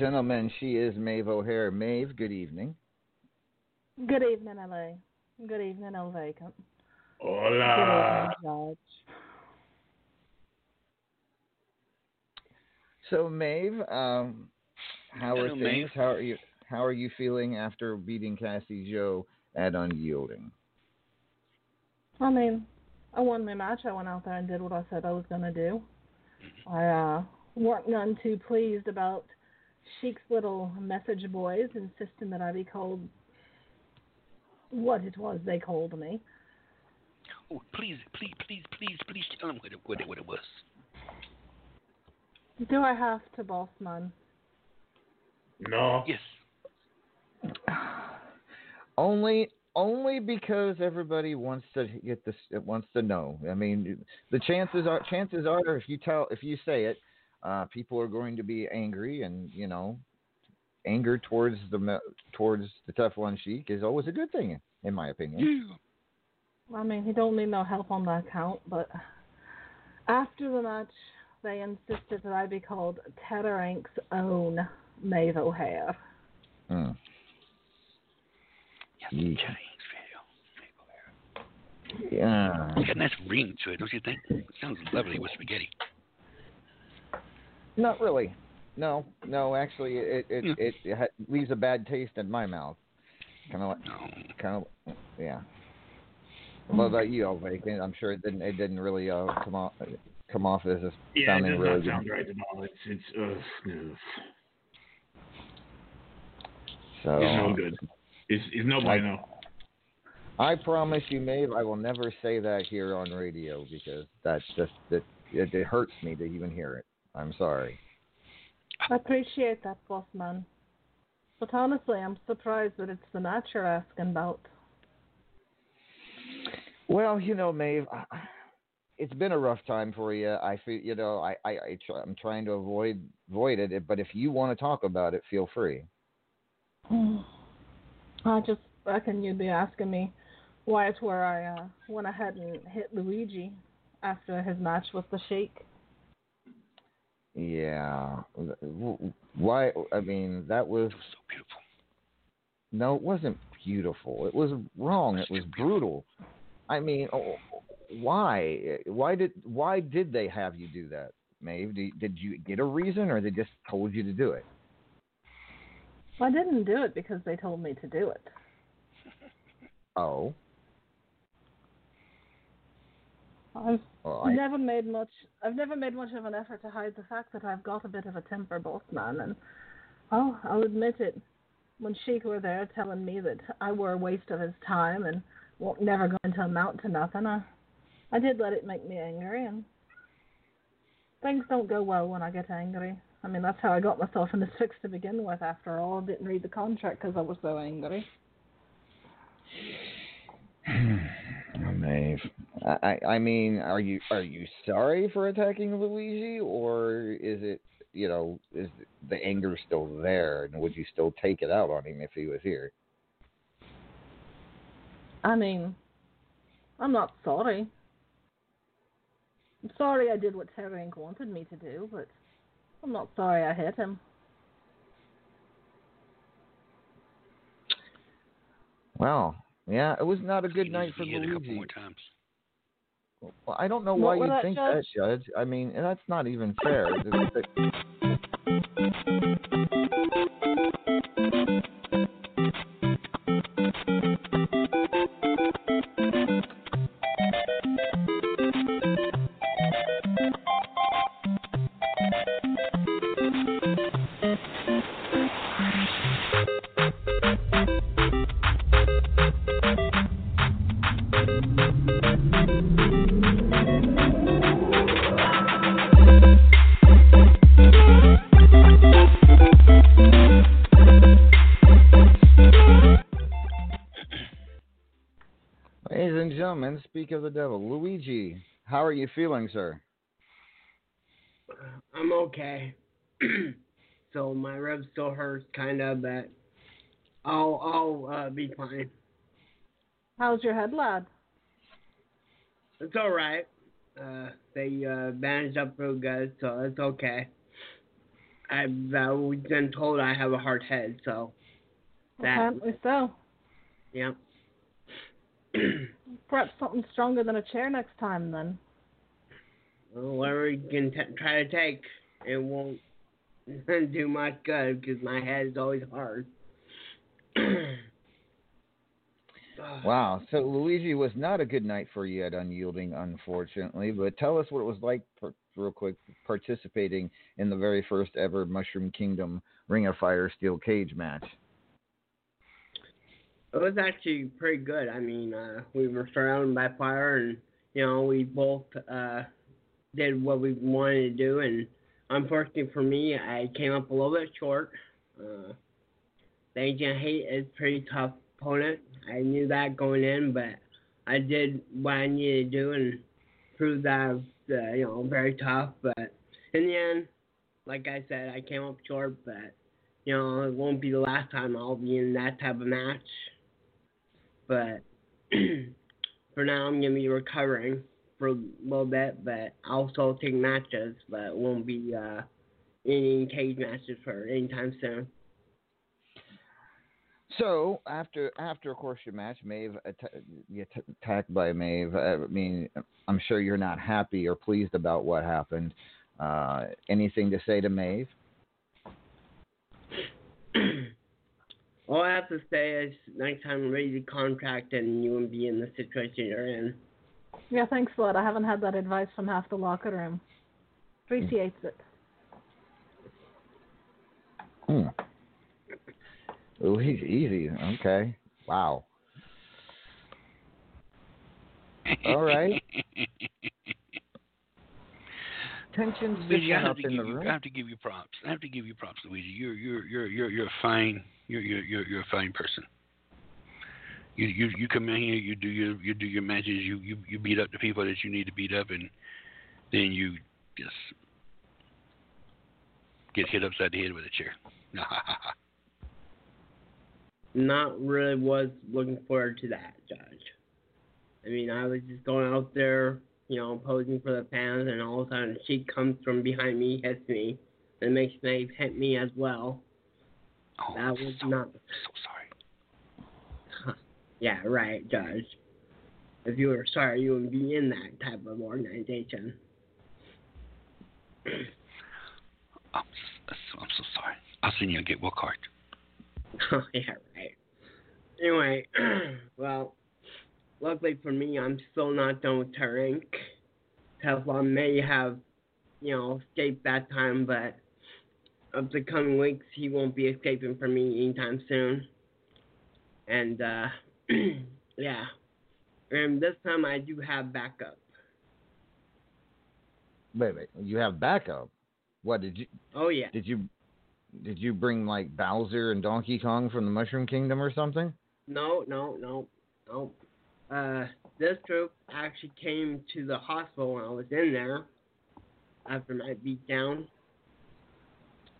Gentlemen, she is Maeve O'Hare. Maeve, good evening. Good evening, LA. Good evening, El Vacant. Hola. Good evening, Judge. So, Maeve, um, how are things? Maeve. How are you? How are you feeling after beating Cassie Joe at Unyielding? I mean, I won my match. I went out there and did what I said I was going to do. I uh, weren't none too pleased about Sheik's little message boys insisting that I be called what it was they called me. Oh, please, please, please, please, please tell them what it, what it, what it was. Do I have to, boss man? No. Yes. Only, only because everybody wants to get this, wants to know. I mean, the chances are, chances are, if you tell, if you say it, uh, people are going to be angry, and you know, anger towards the me- towards the Teflon Sheik is always a good thing, in my opinion. I mean, he don't need no help on that count, but after the match, they insisted that I be called Tedder own Maeve O'Hare. Hmm. Yeesh. Yeah. It's got a nice ring to it, don't you think? It sounds lovely with spaghetti. Not really. No, no. Actually, it it it, it ha- leaves a bad taste in my mouth. Kind of like, kind of, yeah. What about you, Elvake? I'm sure it didn't. It didn't really uh, come off come off as a Yeah, it sounding does really not good. sound right at all. It's it's ugh. So it's no good. It's it's no I- bueno. I promise you, Maeve, I will never say that here on radio because that's just that it, it hurts me to even hear it. I'm sorry. I appreciate that, boss man. But honestly, I'm surprised that it's the match you're asking about. Well, you know, Maeve, I- it's been a rough time for you. I feel, you know, I, I, I try, I'm trying to avoid avoid it. But if you want to talk about it, feel free. I just reckon you'd be asking me why it's where I uh, went ahead and hit Luigi after his match with the Sheik. Yeah. Why? I mean, that was. so beautiful. No, it wasn't beautiful. It was wrong. It was brutal. I mean, oh, why? Why did why did they have you do that, Maeve? Did, did you get a reason, or they just told you to do it? I didn't do it because they told me to do it. Oh. I've I, never made much. I've never made much of an effort to hide the fact that I've got a bit of a temper, boss man, and oh, I'll admit it. When Sheik were there telling me that I were a waste of his time and won't never going to amount to nothing, I, I did let it make me angry, and things don't go well when I get angry. I mean, that's how I got myself in this fix to begin with. After all, I didn't read the contract because I was so angry. Maeve. I, I I mean, are you are you sorry for attacking Luigi, or is it you know is the anger still there, and would you still take it out on him if he was here? I mean, I'm not sorry. I'm sorry I did what Terror Inc. wanted me to do, but I'm not sorry I hit him. Well, yeah, it was not a good night for He hit a couple Luigi. more times. Well, I don't know why was you that, think Judge? that, Judge. I mean, and that's not even fair. Gentlemen, speak of the devil. Luigi, how are you feeling, sir? I'm okay. so my rib still hurts, kind of, but I'll I'll uh, be fine. How's your head, lad? It's all right. Uh, they uh, bandaged up real good, so it's okay. I've uh, we've been told I have a hard head, so that Apparently so. yeah. Perhaps something stronger than a chair next time, then. Well, whatever you can t- try to take, it won't do much good because my head is always hard. Wow. So Luigi was not a good night for you at Unyielding, unfortunately. But tell us what it was like, per, real quick, participating in the very first ever Mushroom Kingdom Ring of Fire Steel Cage match. It was actually pretty good. I mean, uh, we were surrounded by fire, and you know, we both uh, did what we wanted to do. And unfortunately for me, I came up a little bit short. Uh, the Agent Hate is pretty tough opponent. I knew that going in, but I did what I needed to do and proved that I was, uh, you know, very tough. But in the end, like I said, I came up short, but you know, it won't be the last time I'll be in that type of match. But for now, I'm gonna be recovering for a little bit, but I'll still take matches, but won't be uh, any cage matches for anytime soon. So after, after of course your match, Maeve, atta- you t- attacked by Maeve. I mean, I'm sure you're not happy or pleased about what happened. Uh, anything to say to Maeve? All I have to say is next time I'm ready to contract and you won't be in the situation you're in. Yeah, thanks, lad. I haven't had that advice from half the locker room. Appreciates it. Hmm. Oh, he's easy. Okay. Wow. All right. Tensions Luigi, just I have to in give the you, room. I have to give you props. I have to give you props, Luigi. You're you're you're you're you're a fine you're you're you're, you're a fine person. You you you come in here, you do your you do your matches, you you you beat up the people that you need to beat up, and then you just get hit upside the head with a chair. Not really was looking forward to that, Judge. I mean, I was just going out there, you know, posing for the fans, and all of a sudden she comes from behind me, hits me, and makes me hit me as well. Oh, that was not. So sorry. yeah, right, Judge. If you were sorry, you wouldn't be in that type of organization. I'm so, I'm so sorry. I'll send you a get well card. Oh, yeah, right. Anyway, well, luckily for me, I'm still not done with Terror Inc. Teflon may have, you know, escaped that time, but of the coming weeks, he won't be escaping from me anytime soon. And, uh, yeah. And this time I do have backup. Wait, wait. You have backup. What did you? Oh, yeah. Did you? Did you bring like Bowser and Donkey Kong from the Mushroom Kingdom or something? No, no, no, no. Uh, this group actually came to the hospital when I was in there after my beat down,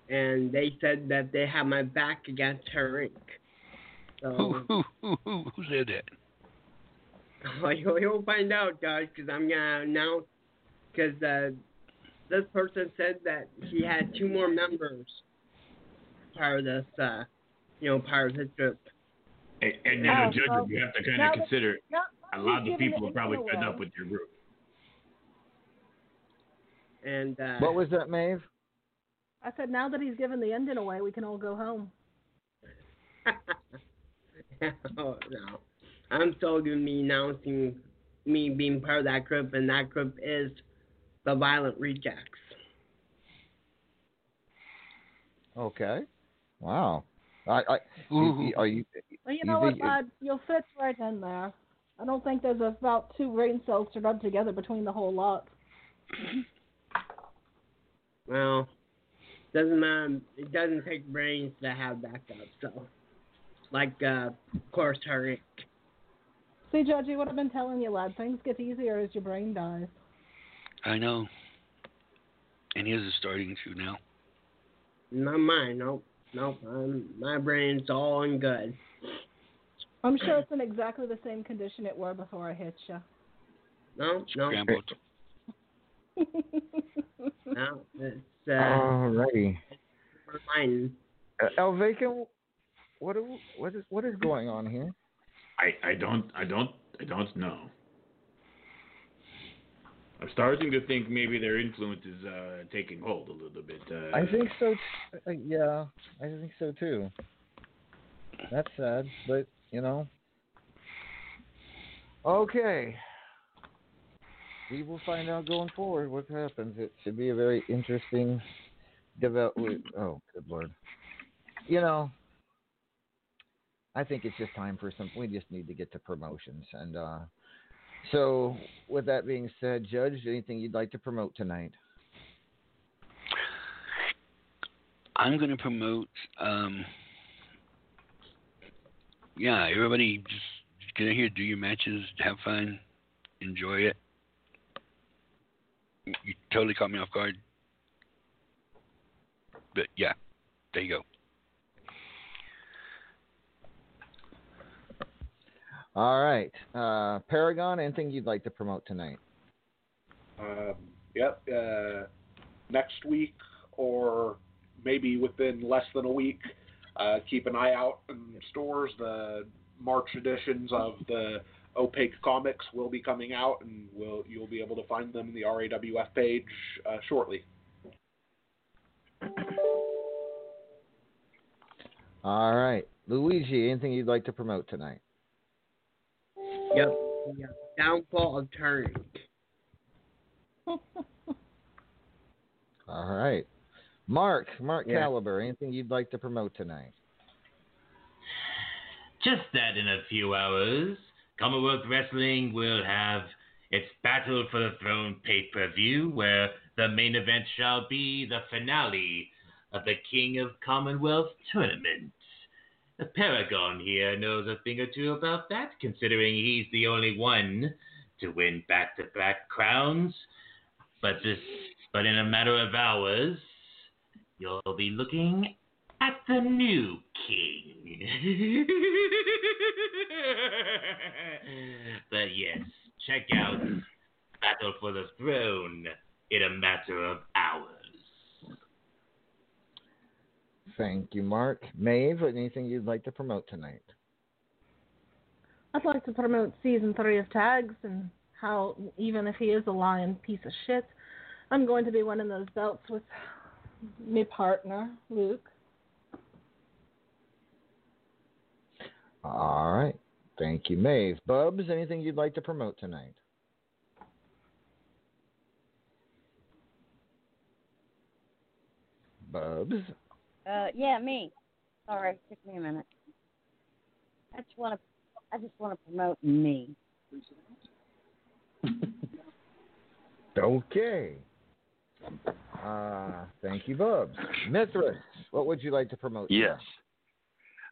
and they said that they had my back against Terror Inc. Who, So who, who, who, who said that? well, you'll, find out, guys, because I'm gonna announce. Because uh, this person said that he had two more members part of this, uh, you know, part of his group. And, and you know, judges, you have to kind now of that- consider now a lot of the people it are probably away. fed up with your group. And uh, What was that, Maeve? I said now that he's given the ending away, we can all go home. oh no, I'm still gonna be announcing me being part of that group, and that group is the Violent Rejects. Okay. Wow. I, I, you- you- are you? Well, you you know what, think- bud? You'll fit right in there. I don't think there's about two brain cells to rub together between the whole lot. Well, doesn't matter. It doesn't take brains to have backup. So, like, uh, of course, her. See, Georgie, what I've been telling you, lad, things get easier as your brain dies. I know. And his is starting to now. Not mine. Nope. Nope. Um, my brain's all in good. I'm sure it's in exactly the same condition it were before I hit you. No, no. Scrambled. No, it's uh, Alrighty. mine. Uh, El Vacant, what do- what is what is going on here? I, I don't I don't I don't know. I'm starting to think maybe their influence is uh, taking hold a little bit. Uh, I think so. T- uh, yeah, I think so too. That's sad, but you know. Okay. We will find out going forward what happens. It should be a very interesting development. Oh, good lord. You know, I think it's just time for some. We just need to get to promotions, and uh so with that being said, Judge, anything you'd like to promote tonight? I'm going to promote. Um, yeah, everybody just get in here, do your matches, have fun, enjoy it. You- You totally caught me off guard. But yeah, there you go. All right. Uh, Paragon, anything you'd like to promote tonight? Um, yep. Uh, next week or maybe within less than a week, uh, keep an eye out in stores. The March editions of the Opaque comics will be coming out, and will you'll be able to find them in the RAWF page uh, shortly. All right. Luigi, anything you'd like to promote tonight? Yep. yep. Downfall of Turn. All right. Mark, Mark Yeah. Caliber, anything you'd like to promote tonight? Just that in a few hours, Commonwealth Wrestling will have its Battle for the Throne pay per view, where the main event shall be the finale of the King of Commonwealth tournament. The Paragon here knows a thing or two about that, considering he's the only one to win back to back crowns. But this but in a matter of hours, you'll be looking at the new king. but yes, check out Battle for the Throne in a matter of hours. Thank you, Mark. Maeve, anything you'd like to promote tonight? I'd like to promote season three of Tags and how even if he is a lying piece of shit, I'm going to be winning those belts with my partner, Luke. All right. Thank you, Maeve. Bubs, anything you'd like to promote tonight? Bubs? Uh, yeah, me. Sorry, it took me a minute. I just want to, I just want to promote me. Okay. Uh, thank you, Bubs. Mithras, what would you like to promote? Yes.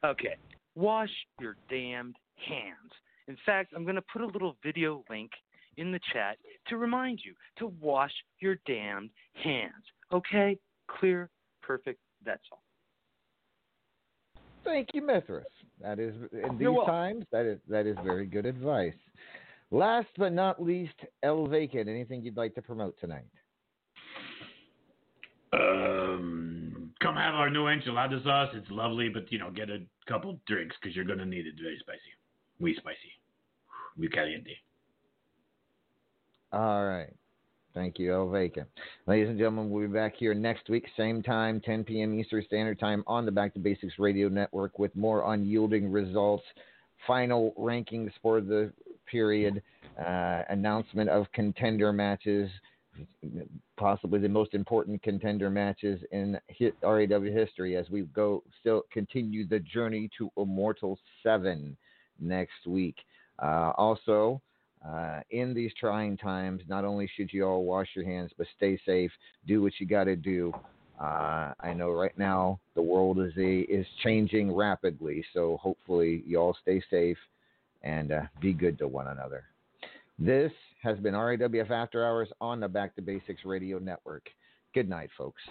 Okay. Wash your damned hands In fact, I'm going to put a little video link in the chat to remind you to wash your damned hands. Okay? Clear, perfect, that's all. Thank you, Mithras. That is in these You're welcome. times that is that is very good advice. Last but not least, El Vacant. Anything you'd like to promote tonight? Um, come have our new enchilada sauce. It's lovely, but you know, get a couple drinks because you're gonna need it. Very spicy, muy spicy, muy caliente. All right. Thank you, El Vacant. Ladies and gentlemen, we'll be back here next week, same time, 10 p.m. Eastern Standard Time on the Back to Basics Radio Network with more unyielding results, final rankings for the period, uh, announcement of contender matches, possibly the most important contender matches in hit RAW history as we go still continue the journey to Immortal 7 next week. Uh, also, uh, in these trying times, not only should you all wash your hands, but stay safe. Do what you got to do. Uh, I know right now the world is a, is changing rapidly, so hopefully you all stay safe and uh, be good to one another. This has been RAWF After Hours on the Back to Basics Radio Network. Good night, folks.